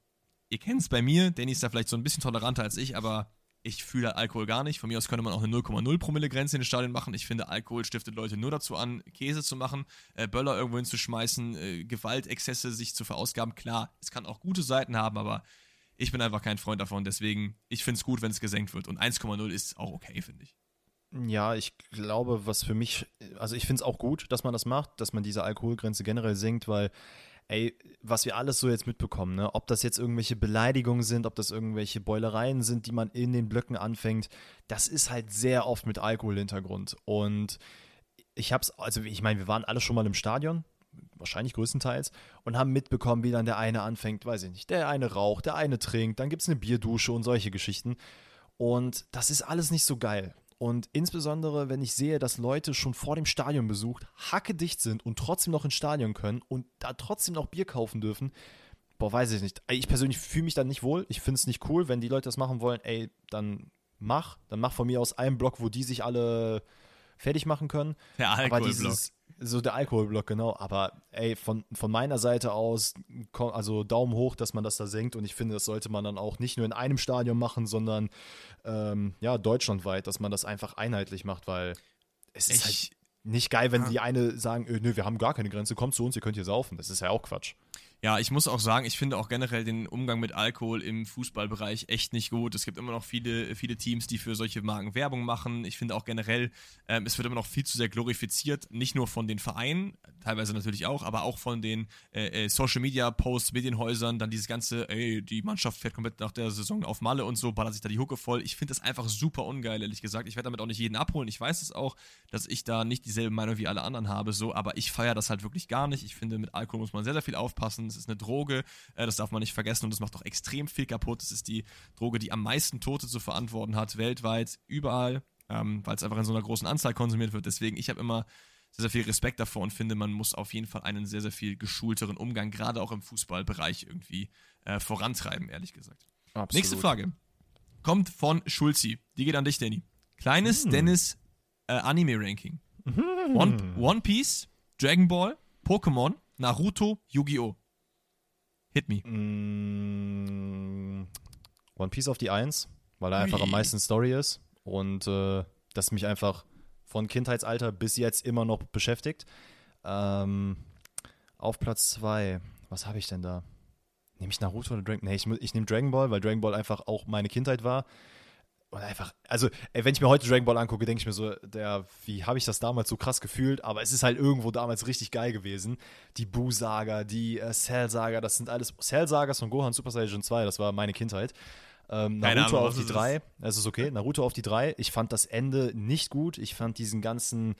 ihr kennt es bei mir, Danny ist da vielleicht so ein bisschen toleranter als ich, aber ich fühle Alkohol gar nicht. Von mir aus könnte man auch eine 0,0 Promille Grenze in den Stadien machen. Ich finde, Alkohol stiftet Leute nur dazu an, Käse zu machen, äh, Böller irgendwo hinzuschmeißen, äh, Gewaltexzesse sich zu verausgaben. Klar, es kann auch gute Seiten haben, aber ich bin einfach kein Freund davon. Deswegen, ich finde es gut, wenn es gesenkt wird. Und 1,0 ist auch okay, finde ich. Ja, ich glaube, was für mich, also ich finde es auch gut, dass man das macht, dass man diese Alkoholgrenze generell senkt, weil ey, was wir alles so jetzt mitbekommen, ne? ob das jetzt irgendwelche Beleidigungen sind, ob das irgendwelche Beulereien sind, die man in den Blöcken anfängt, das ist halt sehr oft mit Alkoholhintergrund. Und ich hab's, also ich meine, wir waren alle schon mal im Stadion, wahrscheinlich größtenteils, und haben mitbekommen, wie dann der eine anfängt, weiß ich nicht, der eine raucht, der eine trinkt, dann gibt es eine Bierdusche und solche Geschichten. Und das ist alles nicht so geil. Und insbesondere, wenn ich sehe, dass Leute schon vor dem Stadion besucht, hackedicht sind und trotzdem noch ins Stadion können und da trotzdem noch Bier kaufen dürfen, boah, weiß ich nicht. Ich persönlich fühle mich dann nicht wohl. Ich finde es nicht cool, wenn die Leute das machen wollen, ey, dann mach. Dann mach von mir aus einen Block, wo die sich alle fertig machen können. Der Alkoholblock. So der Alkoholblock, genau. Aber ey, von, von meiner Seite aus, also Daumen hoch, dass man das da senkt. Und ich finde, das sollte man dann auch nicht nur in einem Stadion machen, sondern ähm, ja, deutschlandweit, dass man das einfach einheitlich macht, weil es ist halt nicht geil, wenn ja. die eine sagen, äh, nö, wir haben gar keine Grenze, kommt zu uns, ihr könnt hier saufen. Das ist ja auch Quatsch. Ja, ich muss auch sagen, ich finde auch generell den Umgang mit Alkohol im Fußballbereich echt nicht gut. Es gibt immer noch viele, viele Teams, die für solche Marken Werbung machen. Ich finde auch generell, ähm, es wird immer noch viel zu sehr glorifiziert, nicht nur von den Vereinen, teilweise natürlich auch, aber auch von den äh, äh Social Media Posts, Medienhäusern, dann dieses ganze, ey, die Mannschaft fährt komplett nach der Saison auf Malle und so, ballert sich da die Hucke voll. Ich finde das einfach super ungeil, ehrlich gesagt. Ich werde damit auch nicht jeden abholen. Ich weiß es auch, dass ich da nicht dieselbe Meinung wie alle anderen habe, so, aber ich feiere das halt wirklich gar nicht. Ich finde, mit Alkohol muss man sehr, sehr viel aufpassen es ist eine Droge, äh, das darf man nicht vergessen und das macht auch extrem viel kaputt. Es ist die Droge, die am meisten Tote zu verantworten hat, weltweit, überall, ähm, weil es einfach in so einer großen Anzahl konsumiert wird. Deswegen, ich habe immer sehr, sehr viel Respekt davor und finde, man muss auf jeden Fall einen sehr, sehr viel geschulteren Umgang, gerade auch im Fußballbereich, irgendwie äh, vorantreiben, ehrlich gesagt. Absolut. Nächste Frage kommt von Schulzi. Die geht an dich, Danny. Kleines hm. Dennis äh, Anime-Ranking. Hm. One, One Piece, Dragon Ball, Pokémon, Naruto, Yu-Gi-Oh! Hit me. Mm, One Piece auf die Eins, weil er Ui. einfach am meisten Story ist und äh, das mich einfach von Kindheitsalter bis jetzt immer noch beschäftigt. Ähm, auf Platz 2, was habe ich denn da? Nehme ich Naruto oder Dragon? Nee, ich, ich nehme Dragon Ball, weil Dragon Ball einfach auch meine Kindheit war. Und einfach, also, ey, wenn ich mir heute Dragon Ball angucke, denke ich mir so, der, wie habe ich das damals so krass gefühlt? Aber es ist halt irgendwo damals richtig geil gewesen. Die Buu-Saga, die äh, Cell-Saga, das sind alles Cell-Sagas von Gohan Super Saiyan 2, das war meine Kindheit. Ähm, Naruto Ahnung, auf die 3, es ist okay, Naruto auf die 3. Ich fand das Ende nicht gut. Ich fand diesen ganzen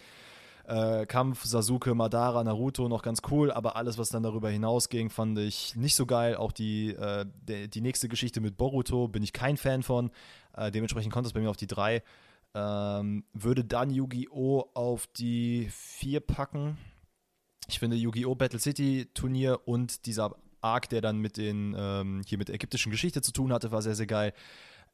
äh, Kampf Sasuke, Madara, Naruto noch ganz cool, aber alles, was dann darüber hinausging, fand ich nicht so geil. Auch die, äh, die, die nächste Geschichte mit Boruto bin ich kein Fan von. Äh, dementsprechend kommt es bei mir auf die 3. Ähm, würde dann Yu-Gi-Oh! auf die 4 packen. Ich finde Yu-Gi-Oh! Battle City Turnier und dieser Arc, der dann mit den ähm, hier mit der ägyptischen Geschichte zu tun hatte, war sehr, sehr geil.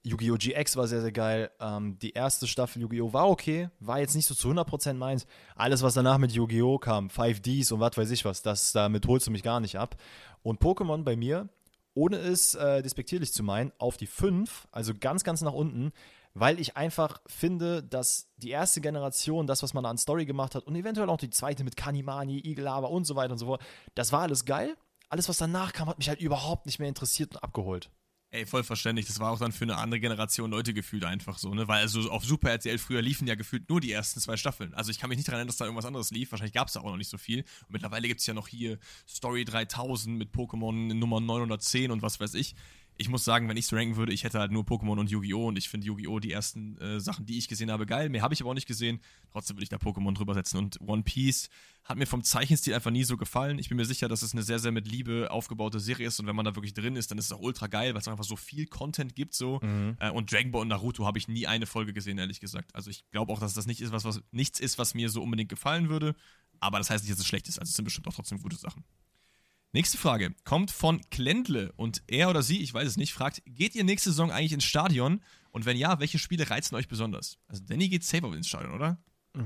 Yu-Gi-Oh! GX war sehr, sehr geil. Ähm, die erste Staffel Yu-Gi-Oh! war okay, war jetzt nicht so zu 100% meins. Alles, was danach mit Yu-Gi-Oh! kam, 5Ds und was weiß ich was, das, damit holst du mich gar nicht ab. Und Pokémon bei mir, ohne es äh, despektierlich zu meinen, auf die 5, also ganz, ganz nach unten, weil ich einfach finde, dass die erste Generation, das, was man an Story gemacht hat und eventuell auch die zweite mit Kanimani, Igelava und so weiter und so fort, das war alles geil. Alles, was danach kam, hat mich halt überhaupt nicht mehr interessiert und abgeholt. Ey, voll verständlich. Das war auch dann für eine andere Generation Leute gefühlt einfach so, ne? Weil also auf Super RTL früher liefen ja gefühlt nur die ersten zwei Staffeln. Also ich kann mich nicht daran erinnern, dass da irgendwas anderes lief. Wahrscheinlich gab es da auch noch nicht so viel. Und mittlerweile gibt es ja noch hier Story 3000 mit Pokémon Nummer 910 und was weiß ich ich muss sagen, wenn ich es ranken würde, ich hätte halt nur Pokémon und Yu-Gi-Oh! und ich finde Yu-Gi-Oh! die ersten äh, Sachen, die ich gesehen habe, geil. Mehr habe ich aber auch nicht gesehen. Trotzdem würde ich da Pokémon drüber setzen. Und One Piece hat mir vom Zeichenstil einfach nie so gefallen. Ich bin mir sicher, dass es eine sehr, sehr mit Liebe aufgebaute Serie ist und wenn man da wirklich drin ist, dann ist es auch ultra geil, weil es einfach so viel Content gibt so. Mhm. Äh, und Dragon Ball und Naruto habe ich nie eine Folge gesehen, ehrlich gesagt. Also ich glaube auch, dass das nicht ist, was, was nichts ist, was mir so unbedingt gefallen würde. Aber das heißt nicht, dass es schlecht ist. Also es sind bestimmt auch trotzdem gute Sachen. Nächste Frage kommt von Klendle und er oder sie, ich weiß es nicht, fragt: Geht ihr nächste Saison eigentlich ins Stadion? Und wenn ja, welche Spiele reizen euch besonders? Also, Danny geht safe ins Stadion, oder?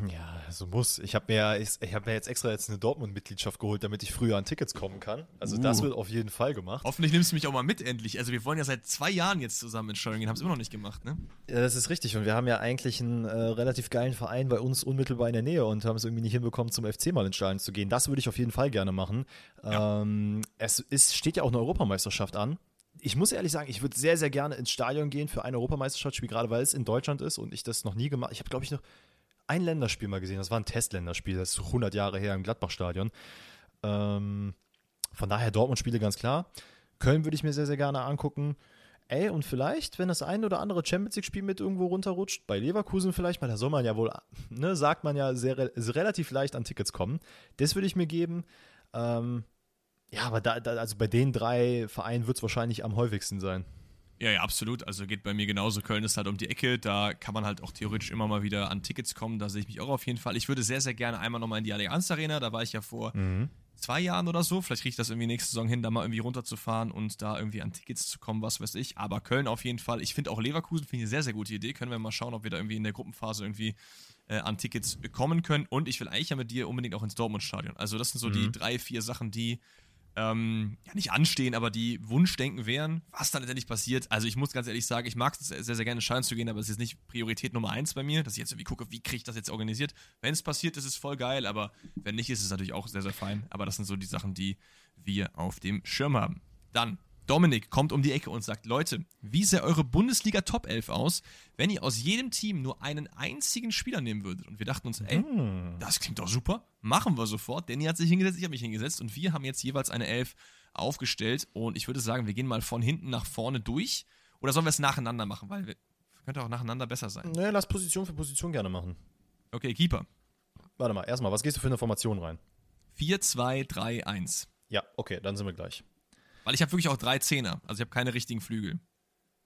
Ja, so muss. Ich habe mir, ich, ich hab mir jetzt extra jetzt eine Dortmund-Mitgliedschaft geholt, damit ich früher an Tickets kommen kann. Also uh. das wird auf jeden Fall gemacht. Hoffentlich nimmst du mich auch mal mit endlich. Also wir wollen ja seit zwei Jahren jetzt zusammen ins Stadion gehen, haben es immer noch nicht gemacht, ne? Ja, das ist richtig. Und wir haben ja eigentlich einen äh, relativ geilen Verein bei uns unmittelbar in der Nähe und haben es irgendwie nicht hinbekommen, zum FC mal ins Stadion zu gehen. Das würde ich auf jeden Fall gerne machen. Ja. Ähm, es ist, steht ja auch eine Europameisterschaft an ich muss ehrlich sagen, ich würde sehr, sehr gerne ins Stadion gehen für ein Europameisterschaftsspiel, gerade weil es in Deutschland ist und ich das noch nie gemacht habe. Ich habe, glaube ich, noch ein Länderspiel mal gesehen. Das war ein Testländerspiel, das ist 100 Jahre her im Gladbach-Stadion. Ähm, von daher Dortmund-Spiele ganz klar. Köln würde ich mir sehr, sehr gerne angucken. Ey, und vielleicht, wenn das ein oder andere Champions League-Spiel mit irgendwo runterrutscht, bei Leverkusen vielleicht, weil da soll man ja wohl, ne, sagt man ja, sehr, relativ leicht an Tickets kommen. Das würde ich mir geben. Ähm, ja, aber da, da, also bei den drei Vereinen wird es wahrscheinlich am häufigsten sein. Ja, ja, absolut. Also geht bei mir genauso. Köln ist halt um die Ecke. Da kann man halt auch theoretisch immer mal wieder an Tickets kommen. Da sehe ich mich auch auf jeden Fall. Ich würde sehr, sehr gerne einmal nochmal in die Allianz Arena. Da war ich ja vor mhm. zwei Jahren oder so. Vielleicht kriege ich das irgendwie nächste Saison hin, da mal irgendwie runterzufahren und da irgendwie an Tickets zu kommen, was weiß ich. Aber Köln auf jeden Fall. Ich finde auch Leverkusen finde ich eine sehr, sehr gute Idee. Können wir mal schauen, ob wir da irgendwie in der Gruppenphase irgendwie äh, an Tickets kommen können. Und ich will eigentlich ja mit dir unbedingt auch ins Dortmund-Stadion. Also das sind so mhm. die drei, vier Sachen, die ähm, ja nicht anstehen, aber die Wunschdenken wären, was dann letztendlich passiert. Also ich muss ganz ehrlich sagen, ich mag es sehr, sehr gerne scheinen zu gehen, aber es ist nicht Priorität Nummer eins bei mir, dass ich jetzt irgendwie gucke, wie kriege ich das jetzt organisiert. Wenn es passiert, ist es voll geil, aber wenn nicht, ist es natürlich auch sehr, sehr fein. Aber das sind so die Sachen, die wir auf dem Schirm haben. Dann Dominik kommt um die Ecke und sagt: Leute, wie sähe eure Bundesliga Top 11 aus, wenn ihr aus jedem Team nur einen einzigen Spieler nehmen würdet? Und wir dachten uns: Ey, hm. das klingt doch super, machen wir sofort. Danny hat sich hingesetzt, ich habe mich hingesetzt und wir haben jetzt jeweils eine Elf aufgestellt. Und ich würde sagen, wir gehen mal von hinten nach vorne durch. Oder sollen wir es nacheinander machen? Weil wir, könnte auch nacheinander besser sein. Naja, lass Position für Position gerne machen. Okay, Keeper. Warte mal, erstmal, was gehst du für eine Formation rein? 4, 2, 3, 1. Ja, okay, dann sind wir gleich. Weil ich habe wirklich auch drei Zehner. Also ich habe keine richtigen Flügel.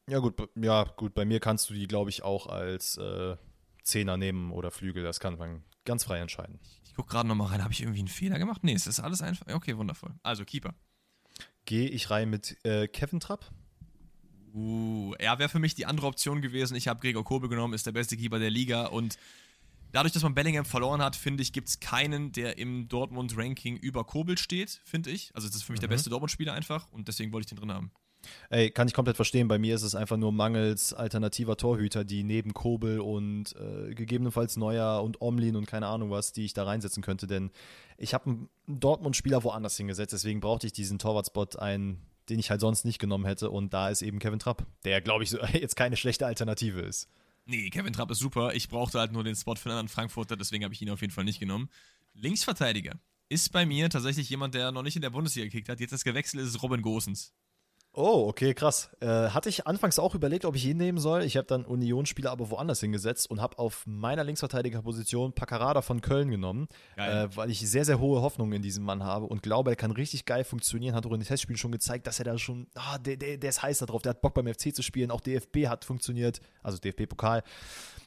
Ja, gut, ja, gut, bei mir kannst du die, glaube ich, auch als äh, Zehner nehmen oder Flügel. Das kann man ganz frei entscheiden. Ich, gucke gerade nochmal rein. Habe ich irgendwie einen Fehler gemacht? Nee, es ist alles einfach. Okay, wundervoll. Also, Keeper. Gehe ich rein mit äh, Kevin Trapp? Uh, er wäre für mich die andere Option gewesen. Ich habe Gregor Kobel genommen, ist der beste Keeper der Liga und Dadurch, dass man Bellingham verloren hat, finde ich, gibt es keinen, der im Dortmund-Ranking über Kobel steht, finde ich. Also das ist für mich mhm. der beste Dortmund-Spieler einfach und deswegen wollte ich den drin haben. Ey, kann ich komplett verstehen. Bei mir ist es einfach nur mangels alternativer Torhüter, die neben Kobel und äh, gegebenenfalls Neuer und Omlin und keine Ahnung was, die ich da reinsetzen könnte. Denn ich habe einen Dortmund-Spieler woanders hingesetzt, deswegen brauchte ich diesen Torwartspot einen, den ich halt sonst nicht genommen hätte. Und da ist eben Kevin Trapp, der, glaube ich, so, [LAUGHS] jetzt keine schlechte Alternative ist. Nee, Kevin Trapp ist super. Ich brauchte halt nur den Spot für einen anderen Frankfurter, deswegen habe ich ihn auf jeden Fall nicht genommen. Linksverteidiger ist bei mir tatsächlich jemand, der noch nicht in der Bundesliga gekickt hat. Jetzt das Gewechsel ist Robin Gosens. Oh, okay, krass. Äh, hatte ich anfangs auch überlegt, ob ich ihn nehmen soll. Ich habe dann Unionsspieler aber woanders hingesetzt und habe auf meiner Linksverteidigerposition Paccarada von Köln genommen, äh, weil ich sehr, sehr hohe Hoffnungen in diesem Mann habe und glaube, er kann richtig geil funktionieren. Hat auch in den Testspielen schon gezeigt, dass er da schon, ah, der, der, der ist heiß darauf, der hat Bock beim FC zu spielen. Auch DFB hat funktioniert, also DFB-Pokal.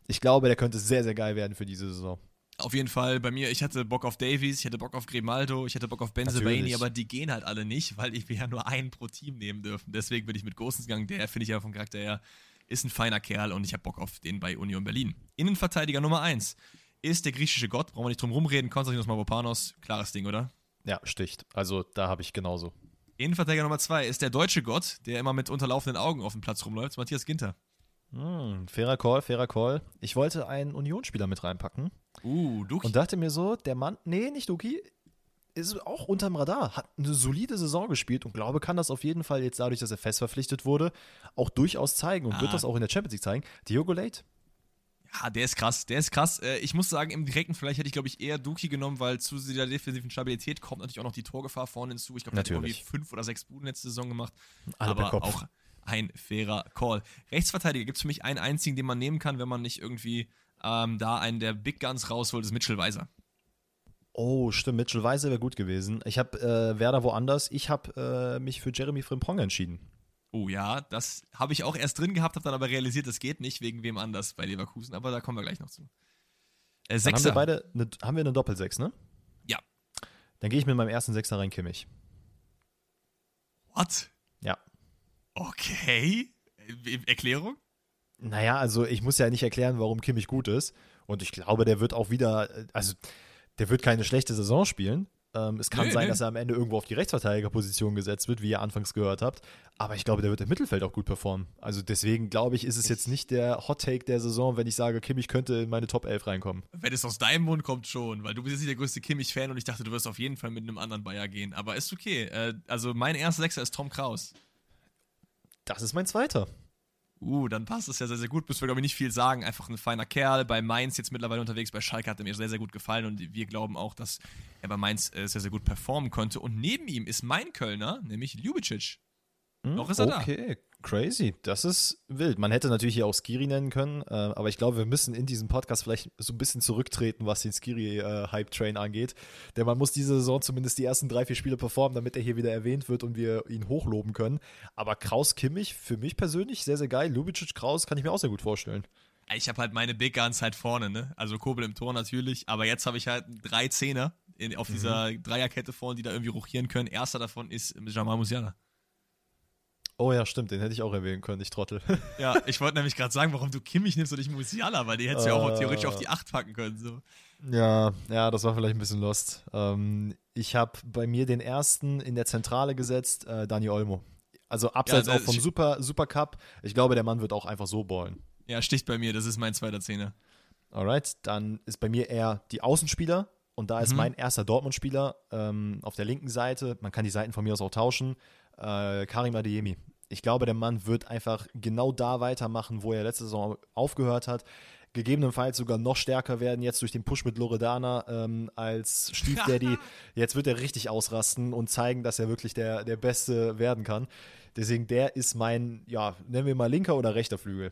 Ich glaube, der könnte sehr, sehr geil werden für diese Saison. Auf jeden Fall bei mir, ich hatte Bock auf Davies, ich hatte Bock auf Grimaldo, ich hatte Bock auf Benzemaini, aber die gehen halt alle nicht, weil ich ja nur einen pro Team nehmen dürfen. Deswegen bin ich mit Gosens gegangen. Der finde ich ja vom Charakter her ist ein feiner Kerl und ich habe Bock auf den bei Union Berlin. Innenverteidiger Nummer 1 ist der griechische Gott, brauchen wir nicht drum rumreden, Konstantinos Mavropanos, klares Ding, oder? Ja, sticht. Also da habe ich genauso. Innenverteidiger Nummer 2 ist der deutsche Gott, der immer mit unterlaufenden Augen auf dem Platz rumläuft, Matthias Ginter. Hm, fairer Call, fairer Call. Ich wollte einen Unionsspieler mit reinpacken. Uh, Duki. Und dachte mir so, der Mann, nee, nicht Duki, ist auch unterm Radar, hat eine solide Saison gespielt und glaube, kann das auf jeden Fall jetzt dadurch, dass er fest verpflichtet wurde, auch durchaus zeigen und Ah. wird das auch in der Champions League zeigen. Diogo Late? Ja, der ist krass, der ist krass. Äh, Ich muss sagen, im direkten vielleicht hätte ich, glaube ich, eher Duki genommen, weil zu dieser defensiven Stabilität kommt natürlich auch noch die Torgefahr vorne hinzu. Ich glaube, der hat irgendwie fünf oder sechs Buden letzte Saison gemacht. Alle aber Kopf. auch ein fairer Call. Rechtsverteidiger gibt es für mich einen einzigen, den man nehmen kann, wenn man nicht irgendwie ähm, da einen der Big Guns rausholt, ist Mitchell Weiser. Oh, stimmt, Mitchell Weiser wäre gut gewesen. Ich habe äh, Werder woanders. Ich habe äh, mich für Jeremy Frimpong entschieden. Oh ja, das habe ich auch erst drin gehabt, habe dann aber realisiert, das geht nicht wegen wem anders bei Leverkusen, aber da kommen wir gleich noch zu. Äh, Dann haben Sechser. wir beide eine, haben wir eine Doppelsechs, ne? Ja. Dann gehe ich mit meinem ersten Sechser rein, Kimmich. What? Ja. Okay. Äh, Erklärung? Naja, also ich muss ja nicht erklären, warum Kimmich gut ist. Und ich glaube, der wird auch wieder, äh, also der wird keine schlechte Saison spielen. Ähm, es kann Nee, sein, nee. dass er am Ende irgendwo auf die Rechtsverteidigerposition gesetzt wird, wie ihr anfangs gehört habt. Aber ich glaube, der wird im Mittelfeld auch gut performen. Also deswegen glaube ich, ist es jetzt nicht der Hot Take der Saison, wenn ich sage, Kimmich könnte in meine Top 11 reinkommen. Wenn es aus deinem Mund kommt, schon, weil du bist jetzt nicht der größte Kimmich-Fan und ich dachte, du wirst auf jeden Fall mit einem anderen Bayer gehen. Aber ist okay. Äh, also mein erster Sechser ist Tom Kraus. Das ist mein zweiter. Uh, dann passt es ja sehr, sehr gut. Müssen wir, glaube ich, nicht viel sagen. Einfach ein feiner Kerl. Bei Mainz jetzt mittlerweile unterwegs. Bei Schalke hat er mir sehr, sehr gut gefallen. Und wir glauben auch, dass er bei Mainz äh, sehr, sehr gut performen konnte. Und neben ihm ist mein Kölner, nämlich Ljubicic. Hm, Noch ist er da. Okay, crazy. Das ist wild. Man hätte natürlich hier auch Skiri nennen können, äh, aber ich glaube, wir müssen in diesem Podcast vielleicht so ein bisschen zurücktreten, was den Skiri-Hype-Train angeht. Denn man muss diese Saison zumindest die ersten drei, vier Spiele performen, damit er hier wieder erwähnt wird und wir ihn hochloben können. Aber Kraus Kimmich, für mich persönlich sehr, sehr geil. Lubicic Kraus kann ich mir auch sehr gut vorstellen. Ich habe halt meine Big Guns halt vorne, ne? Also Kobel im Tor natürlich. Aber jetzt habe ich halt drei Zehner in, auf dieser Dreierkette vorne, die da irgendwie rochieren können. Erster davon ist Jamal Musiala. Oh ja, stimmt, den hätte ich auch erwähnen können, ich Trottel. [LAUGHS] Ja, ich wollte nämlich gerade sagen, warum du Kimmich nimmst und nicht Musiala, weil die hättest du ja auch Äh. theoretisch auf die 8 packen können. So. Ja, ja, das war vielleicht ein bisschen lost. Ähm, ich habe bei mir den ersten in der Zentrale gesetzt, äh, Dani Olmo. Also abseits Ja, auch das- vom Super, Super Cup. Ich glaube, der Mann wird auch einfach so ballen. Ja, sticht bei mir, das ist mein zweiter Zehner. Alright, dann ist bei mir eher die Außenspieler und da ist Mhm. mein erster Dortmund-Spieler ähm, auf der linken Seite. Man kann die Seiten von mir aus auch tauschen. Äh, Karim Adeyemi. Ich glaube, der Mann wird einfach genau da weitermachen, wo er letzte Saison aufgehört hat. Gegebenenfalls sogar noch stärker werden jetzt durch den Push mit Loredana ähm, als Stiefdaddy. [LAUGHS] jetzt wird er richtig ausrasten und zeigen, dass er wirklich der, der Beste werden kann. Deswegen, der ist mein, ja, nennen wir mal linker oder rechter Flügel.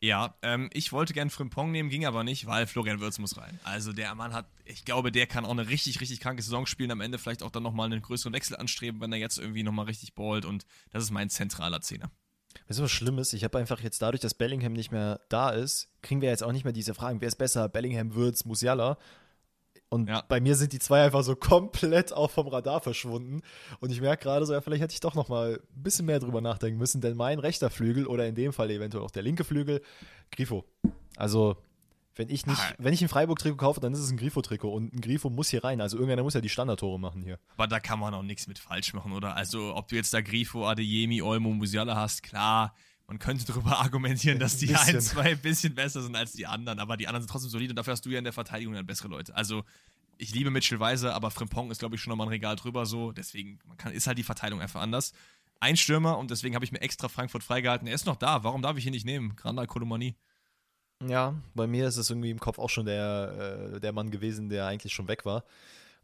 Ja, ähm, ich wollte gern Frimpong nehmen, ging aber nicht, weil Florian Würz muss rein. Also der Mann hat, ich glaube, der kann auch eine richtig, richtig kranke Saison spielen, am Ende vielleicht auch dann nochmal einen größeren Wechsel anstreben, wenn er jetzt irgendwie nochmal richtig ballt und das ist mein zentraler Zehner. Weißt du, was schlimm ist? Ich habe einfach jetzt dadurch, dass Bellingham nicht mehr da ist, kriegen wir jetzt auch nicht mehr diese Fragen, wer ist besser, Bellingham, Würz, Musiala. Und Ja. bei mir sind die zwei einfach so [LAUGHS] komplett auch vom Radar verschwunden. Und ich merke gerade so, ja, vielleicht hätte ich doch noch mal ein bisschen mehr drüber nachdenken müssen, denn mein rechter Flügel oder in dem Fall eventuell auch der linke Flügel, Grifo. Also, wenn ich nicht, Ah. wenn ich ein Freiburg-Trikot kaufe, dann ist es ein Grifo-Trikot und ein Grifo muss hier rein. Also irgendeiner muss ja die Standardtore machen hier. Aber da kann man auch nichts mit falsch machen, oder? Also, ob du jetzt da Grifo, Adeyemi, Olmo, Musiala hast, klar, man könnte darüber [LAUGHS] argumentieren, dass die ein, zwei ein bisschen besser sind als die anderen, aber die anderen sind trotzdem solide und dafür hast du ja in der Verteidigung dann bessere Leute. Also, ich liebe Mitchell Weiser, aber Frimpong ist, glaube ich, schon nochmal ein Regal drüber so, deswegen kann, ist halt die Verteilung einfach anders. Ein Stürmer und deswegen habe ich mir extra Frankfurt freigehalten. Er ist noch da, warum darf ich ihn nicht nehmen? Granda Kolomani. Ja, bei mir ist es irgendwie im Kopf auch schon der, äh, der Mann gewesen, der eigentlich schon weg war.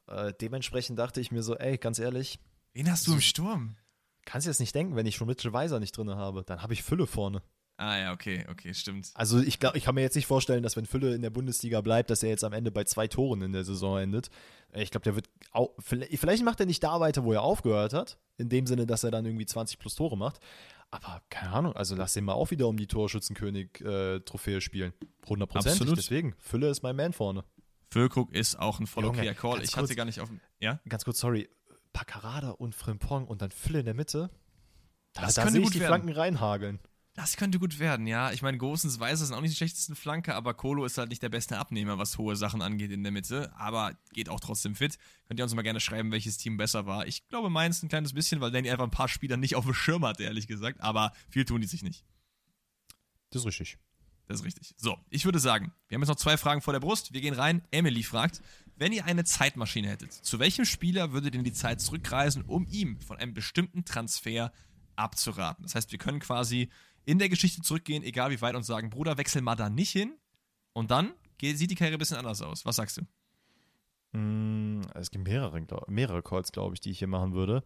Äh, dementsprechend dachte ich mir so, ey, ganz ehrlich, Wen hast du im Sturm? Kannst du jetzt nicht denken, wenn ich schon Mitchell Weiser nicht drin habe, dann habe ich Fülle vorne. Ah ja, okay, okay, stimmt. Also ich glaube, ich kann mir jetzt nicht vorstellen, dass wenn Fülle in der Bundesliga bleibt, dass er jetzt am Ende bei zwei Toren in der Saison endet. Äh, Ich glaube, der wird auch, vielleicht, macht er nicht da weiter, wo er aufgehört hat, in dem Sinne, dass er dann irgendwie 20 plus Tore macht. Aber keine Ahnung, also lass ihn mal auch wieder um die Torschützenkönig-Trophäe spielen. 100 Prozent. Absolut. Deswegen, Fülle ist mein Man vorne. Füllkrug ist auch ein Junge, okayer Call. Ich hatte kurz. gar nicht auf dem. Ja? Ganz kurz, sorry. Paccarada und Frimpong und dann Fülle in der Mitte. Da, Das da könnte sehe ich gut die werden. Flanken reinhageln. Das könnte gut werden, ja. Ich meine, Gosens Weiser sind auch nicht die schlechtesten Flanke, aber Kolo ist halt nicht der beste Abnehmer, was hohe Sachen angeht in der Mitte. Aber geht auch trotzdem fit. Könnt ihr uns mal gerne schreiben, welches Team besser war. Ich glaube, meins ein kleines bisschen, weil Danny einfach ein paar Spieler nicht auf dem Schirm hatte, ehrlich gesagt. Aber viel tun die sich nicht. Das ist richtig. Das ist richtig. So, ich würde sagen, wir haben jetzt noch zwei Fragen vor der Brust. Wir gehen rein. Emily fragt, wenn ihr eine Zeitmaschine hättet, zu welchem Spieler würdet ihr die Zeit zurückreisen, um ihm von einem bestimmten Transfer abzuraten? Das heißt, wir können quasi in der Geschichte zurückgehen, egal wie weit, und sagen, Bruder, wechsel mal da nicht hin. Und dann sieht die Karriere ein bisschen anders aus. Was sagst du? Mm, es gibt mehrere, mehrere Calls, glaube ich, die ich hier machen würde.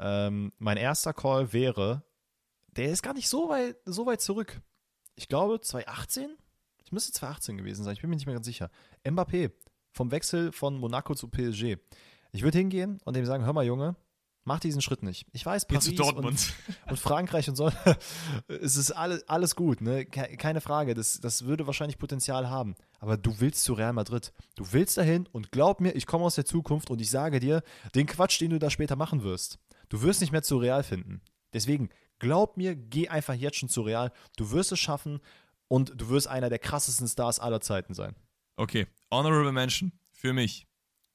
Ähm, mein erster Call wäre, der ist gar nicht so weit, so weit zurück. Ich glaube 2018? Ich müsste 2018 gewesen sein, ich bin mir nicht mehr ganz sicher. Mbappé vom Wechsel von Monaco zu PSG. Ich würde hingehen und dem sagen, hör mal Junge, mach diesen Schritt nicht. Ich weiß, Paris zu Dortmund. Und, und, Frankreich und so, [LAUGHS] es ist alles, alles gut, ne? keine Frage, das, das würde wahrscheinlich Potenzial haben. Aber du willst zu Real Madrid. Du willst dahin und glaub mir, ich komme aus der Zukunft und ich sage dir, den Quatsch, den du da später machen wirst, du wirst nicht mehr zu Real finden. Deswegen, glaub mir, geh einfach jetzt schon zu Real. Du wirst es schaffen und du wirst einer der krassesten Stars aller Zeiten sein. Okay, Honorable Mention für mich,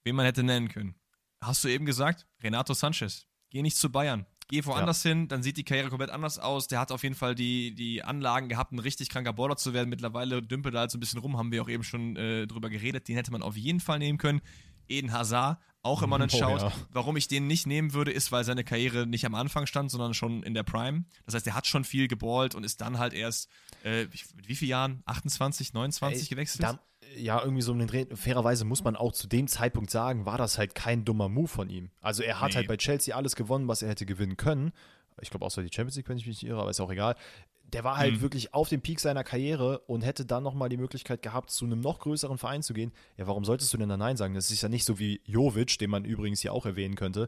wen man hätte nennen können. Hast du eben gesagt? Renato Sanchez. Geh nicht zu Bayern. Geh woanders ja. hin, dann sieht die Karriere komplett anders aus. Der hat auf jeden Fall die, die Anlagen gehabt, ein richtig kranker Border zu werden. Mittlerweile dümpelt er halt so ein bisschen rum, haben wir auch eben schon äh, drüber geredet. Den hätte man auf jeden Fall nehmen können. Eden Hazard, auch immer einen [LAUGHS] oh, Shout. Ja. Warum ich den nicht nehmen würde, ist, weil seine Karriere nicht am Anfang stand, sondern schon in der Prime. Das heißt, er hat schon viel geballt und ist dann halt erst, äh, mit wie vielen Jahren? 28, 29 Ey, gewechselt? Da, ja, irgendwie so um den Dreh. Fairerweise muss man auch zu dem Zeitpunkt sagen, war das halt kein dummer Move von ihm. Also er hat nee. halt bei Chelsea alles gewonnen, was er hätte gewinnen können. Ich glaube, außer die Champions League, wenn ich mich nicht irre, aber ist auch egal. Der war halt mhm. wirklich auf dem Peak seiner Karriere und hätte dann nochmal die Möglichkeit gehabt, zu einem noch größeren Verein zu gehen. Ja, warum solltest du denn da Nein sagen? Das ist ja nicht so wie Jovic, den man übrigens hier auch erwähnen könnte,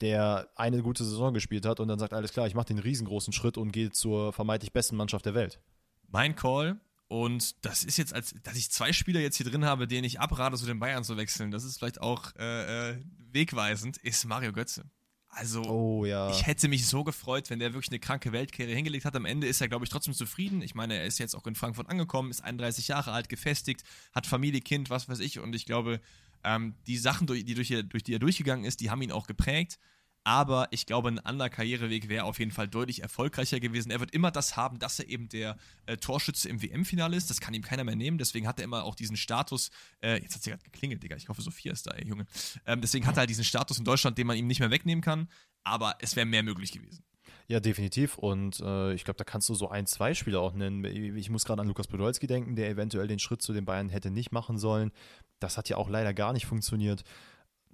der eine gute Saison gespielt hat und dann sagt, alles klar, ich mache den riesengroßen Schritt und gehe zur vermeintlich besten Mannschaft der Welt. Mein Call und das ist jetzt, als dass ich zwei Spieler jetzt hier drin habe, denen ich abrate, zu den Bayern zu wechseln, das ist vielleicht auch äh, äh, wegweisend, ist Mario Götze. Also, oh, ja. ich hätte mich so gefreut, wenn der wirklich eine kranke Weltkarriere hingelegt hat. Am Ende ist er, glaube ich, trotzdem zufrieden. Ich meine, er ist jetzt auch in Frankfurt angekommen, ist 31 Jahre alt, gefestigt, hat Familie, Kind, was weiß ich. Und ich glaube, ähm, die Sachen, die durch, durch die er durchgegangen ist, die haben ihn auch geprägt. Aber ich glaube, ein anderer Karriereweg wäre auf jeden Fall deutlich erfolgreicher gewesen. Er wird immer das haben, dass er eben der äh, Torschütze im WM-Finale ist. Das kann ihm keiner mehr nehmen. Deswegen hat er immer auch diesen Status. Äh, jetzt hat sie gerade geklingelt, Digga. Ich hoffe, Sophia ist da, ey, Junge. Ähm, deswegen hat er halt diesen Status in Deutschland, den man ihm nicht mehr wegnehmen kann. Aber es wäre mehr möglich gewesen. Ja, definitiv. Und äh, ich glaube, da kannst du so ein, zwei Spieler auch nennen. Ich muss gerade an Lukas Podolski denken, der eventuell den Schritt zu den Bayern hätte nicht machen sollen. Das hat ja auch leider gar nicht funktioniert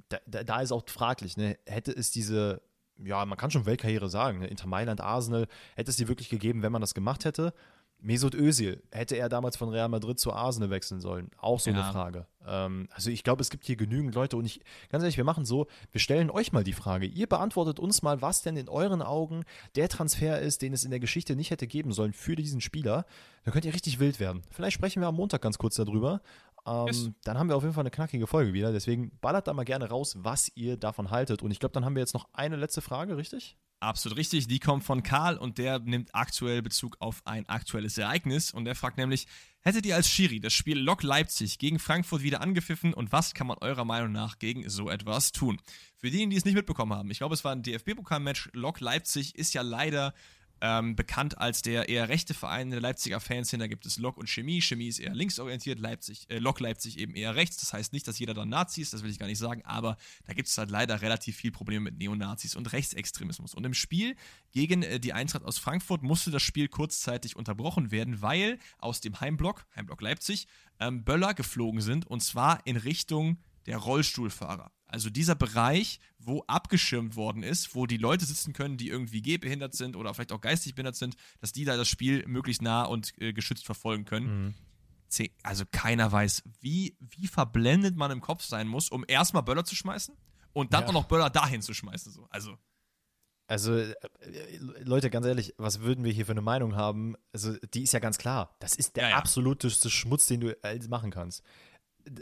da, da, da ist auch fraglich, ne? hätte es diese, ja, man kann schon Weltkarriere sagen, ne? Inter Mailand, Arsenal, hätte es die wirklich gegeben, wenn man das gemacht hätte? Mesut Özil, hätte er damals von Real Madrid zu Arsenal wechseln sollen? Auch so ja. eine Frage. Ähm, also ich glaube, es gibt hier genügend Leute und ich, ganz ehrlich, wir machen so, wir stellen euch mal die Frage. Ihr beantwortet uns mal, was denn in euren Augen der Transfer ist, den es in der Geschichte nicht hätte geben sollen für diesen Spieler. Da könnt ihr richtig wild werden. Vielleicht sprechen wir am Montag ganz kurz darüber. Ähm, yes. Dann haben wir auf jeden Fall eine knackige Folge wieder. Deswegen ballert da mal gerne raus, was ihr davon haltet. Und ich glaube, dann haben wir jetzt noch eine letzte Frage, richtig? Absolut richtig. Die kommt von Karl und der nimmt aktuell Bezug auf ein aktuelles Ereignis. Und der fragt nämlich: Hättet ihr als Schiri das Spiel Lok Leipzig gegen Frankfurt wieder angepfiffen und was kann man eurer Meinung nach gegen so etwas tun? Für diejenigen, die es nicht mitbekommen haben, ich glaube, es war ein DFB-Pokal-Match. Lok Leipzig ist ja leider ähm, bekannt als der eher rechte Verein der Leipziger Fanszene. Da gibt es Lok und Chemie. Chemie ist eher linksorientiert, Leipzig, äh, Lok Leipzig eben eher rechts. Das heißt nicht, dass jeder da Nazi ist, das will ich gar nicht sagen, aber da gibt es halt leider relativ viel Probleme mit Neonazis und Rechtsextremismus. Und im Spiel gegen äh, die Eintracht aus Frankfurt musste das Spiel kurzzeitig unterbrochen werden, weil aus dem Heimblock, Heimblock Leipzig, ähm, Böller geflogen sind und zwar in Richtung der Rollstuhlfahrer. Also dieser Bereich, wo abgeschirmt worden ist, wo die Leute sitzen können, die irgendwie gehbehindert sind oder vielleicht auch geistig behindert sind, dass die da das Spiel möglichst nah und äh, geschützt verfolgen können. Mhm. Also keiner weiß, wie, wie verblendet man im Kopf sein muss, um erstmal Böller zu schmeißen und dann ja. auch noch Böller dahin zu schmeißen. So. Also. Also, äh, Leute, ganz ehrlich, was würden wir hier für eine Meinung haben? Also, die ist ja ganz klar. Das ist der ja, ja. absoluteste Schmutz, den du machen kannst.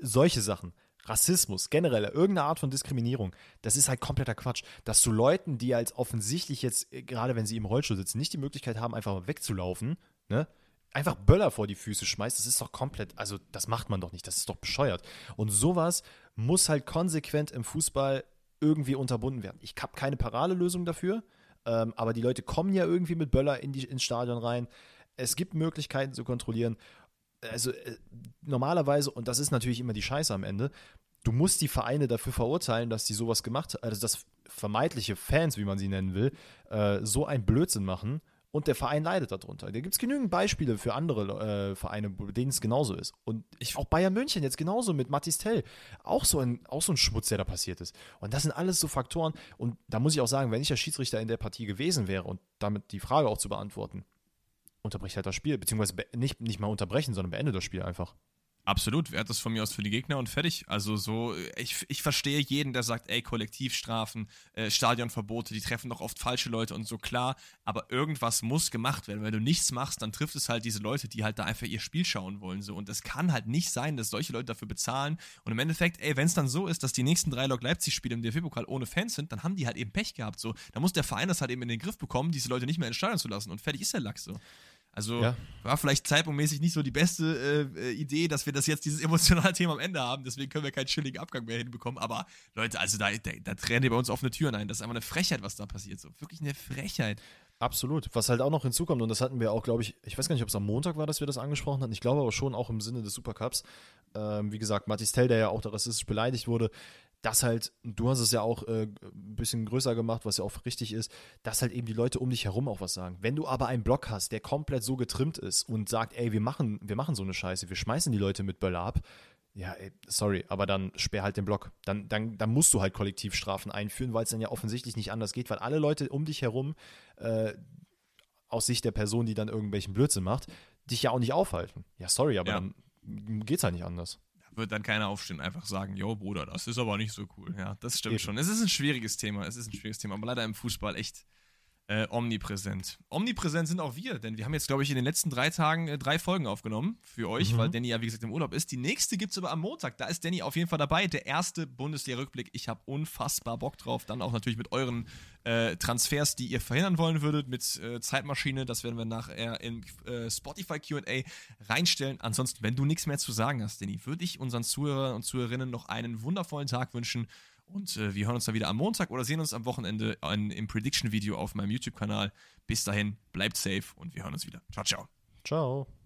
Solche Sachen. Rassismus, generell, irgendeine Art von Diskriminierung, das ist halt kompletter Quatsch. Dass du Leuten, die als offensichtlich jetzt, äh, gerade wenn sie im Rollstuhl sitzen, nicht die Möglichkeit haben, einfach wegzulaufen, ne? Einfach Böller vor die Füße schmeißt, das ist doch komplett, also das macht man doch nicht, das ist doch bescheuert. Und sowas muss halt konsequent im Fußball irgendwie unterbunden werden. Ich habe keine Parallelösung dafür, ähm, aber die Leute kommen ja irgendwie mit Böller in die, ins Stadion rein es gibt Möglichkeiten zu kontrollieren. Also äh, normalerweise, und das ist natürlich immer die Scheiße am Ende, du musst die Vereine dafür verurteilen, dass die sowas gemacht haben, also dass vermeintliche Fans, wie man sie nennen will, äh, so einen Blödsinn machen und der Verein leidet darunter. Da gibt es genügend Beispiele für andere äh, Vereine, denen es genauso ist. Und ich, auch Bayern München jetzt genauso mit Matis Tell. Auch so, ein, auch so ein Schmutz, der da passiert ist. Und das sind alles so Faktoren. Und da muss ich auch sagen, wenn ich der Schiedsrichter in der Partie gewesen wäre und damit die Frage auch zu beantworten, unterbricht halt das Spiel. Beziehungsweise nicht, nicht mal unterbrechen, sondern beende das Spiel einfach. Absolut, wert das von mir aus für die Gegner und fertig. Also so, ich, ich verstehe jeden, der sagt, ey, Kollektivstrafen, äh, Stadionverbote, die treffen doch oft falsche Leute und so klar, aber irgendwas muss gemacht werden. Wenn du nichts machst, dann trifft es halt diese Leute, die halt da einfach ihr Spiel schauen wollen. So. Und es kann halt nicht sein, dass solche Leute dafür bezahlen. Und im Endeffekt, ey, wenn es dann so ist, dass die nächsten drei Lok Leipzig-Spiele im DFB-Pokal ohne Fans sind, dann haben die halt eben Pech gehabt. So. Da muss der Verein das halt eben in den Griff bekommen, diese Leute nicht mehr ins Stadion zu lassen. Und fertig ist der Lack so. Also ja. war vielleicht zeitpunktmäßig nicht so die beste äh, Idee, dass wir das jetzt dieses emotionale Thema am Ende haben. Deswegen können wir keinen chilligen Abgang mehr hinbekommen. Aber Leute, also da, da, da trennen die bei uns offene Türen ein. Das ist einfach eine Frechheit, was da passiert. So wirklich eine Frechheit. Absolut. Was halt auch noch hinzukommt, und das hatten wir auch, glaube ich, ich weiß gar nicht, ob es am Montag war, dass wir das angesprochen hatten. Ich glaube aber schon auch im Sinne des Supercups. Ähm, wie gesagt, Matis Tell, der ja auch da rassistisch beleidigt wurde, dass halt, du hast es ja auch äh, ein bisschen größer gemacht, was ja auch richtig ist, dass halt eben die Leute um dich herum auch was sagen. Wenn du aber einen Block hast, der komplett so getrimmt ist und sagt, ey, wir machen, wir machen so eine Scheiße, wir schmeißen die Leute mit Böller ab, ja, ey, sorry, aber dann sperr halt den Block. Dann, dann, dann musst du halt Kollektivstrafen einführen, weil es dann ja offensichtlich nicht anders geht, weil alle Leute um dich herum, äh, aus Sicht der Person, die dann irgendwelchen Blödsinn macht, dich ja auch nicht aufhalten. Ja, sorry, aber ja. dann geht's halt nicht anders wird dann keiner aufstehen, einfach sagen, yo Bruder, das ist aber nicht so cool. Ja, das stimmt Eben. schon. Es ist ein schwieriges Thema, es ist ein schwieriges Thema, aber leider im Fußball echt äh, omnipräsent. Omnipräsent sind auch wir, denn wir haben jetzt, glaube ich, in den letzten drei Tagen äh, drei Folgen aufgenommen für euch, mhm. weil Danny ja, wie gesagt, im Urlaub ist. Die nächste gibt es aber am Montag. Da ist Danny auf jeden Fall dabei. Der erste Bundesliga-Rückblick. Ich habe unfassbar Bock drauf. Dann auch natürlich mit euren äh, Transfers, die ihr verhindern wollen würdet, mit äh, Zeitmaschine. Das werden wir nachher in äh, Spotify QA reinstellen. Ansonsten, wenn du nichts mehr zu sagen hast, Danny, würde ich unseren Zuhörern und Zuhörerinnen noch einen wundervollen Tag wünschen. Und äh, wir hören uns dann wieder am Montag oder sehen uns am Wochenende in, im Prediction-Video auf meinem YouTube-Kanal. Bis dahin, bleibt safe und wir hören uns wieder. Ciao, ciao. Ciao.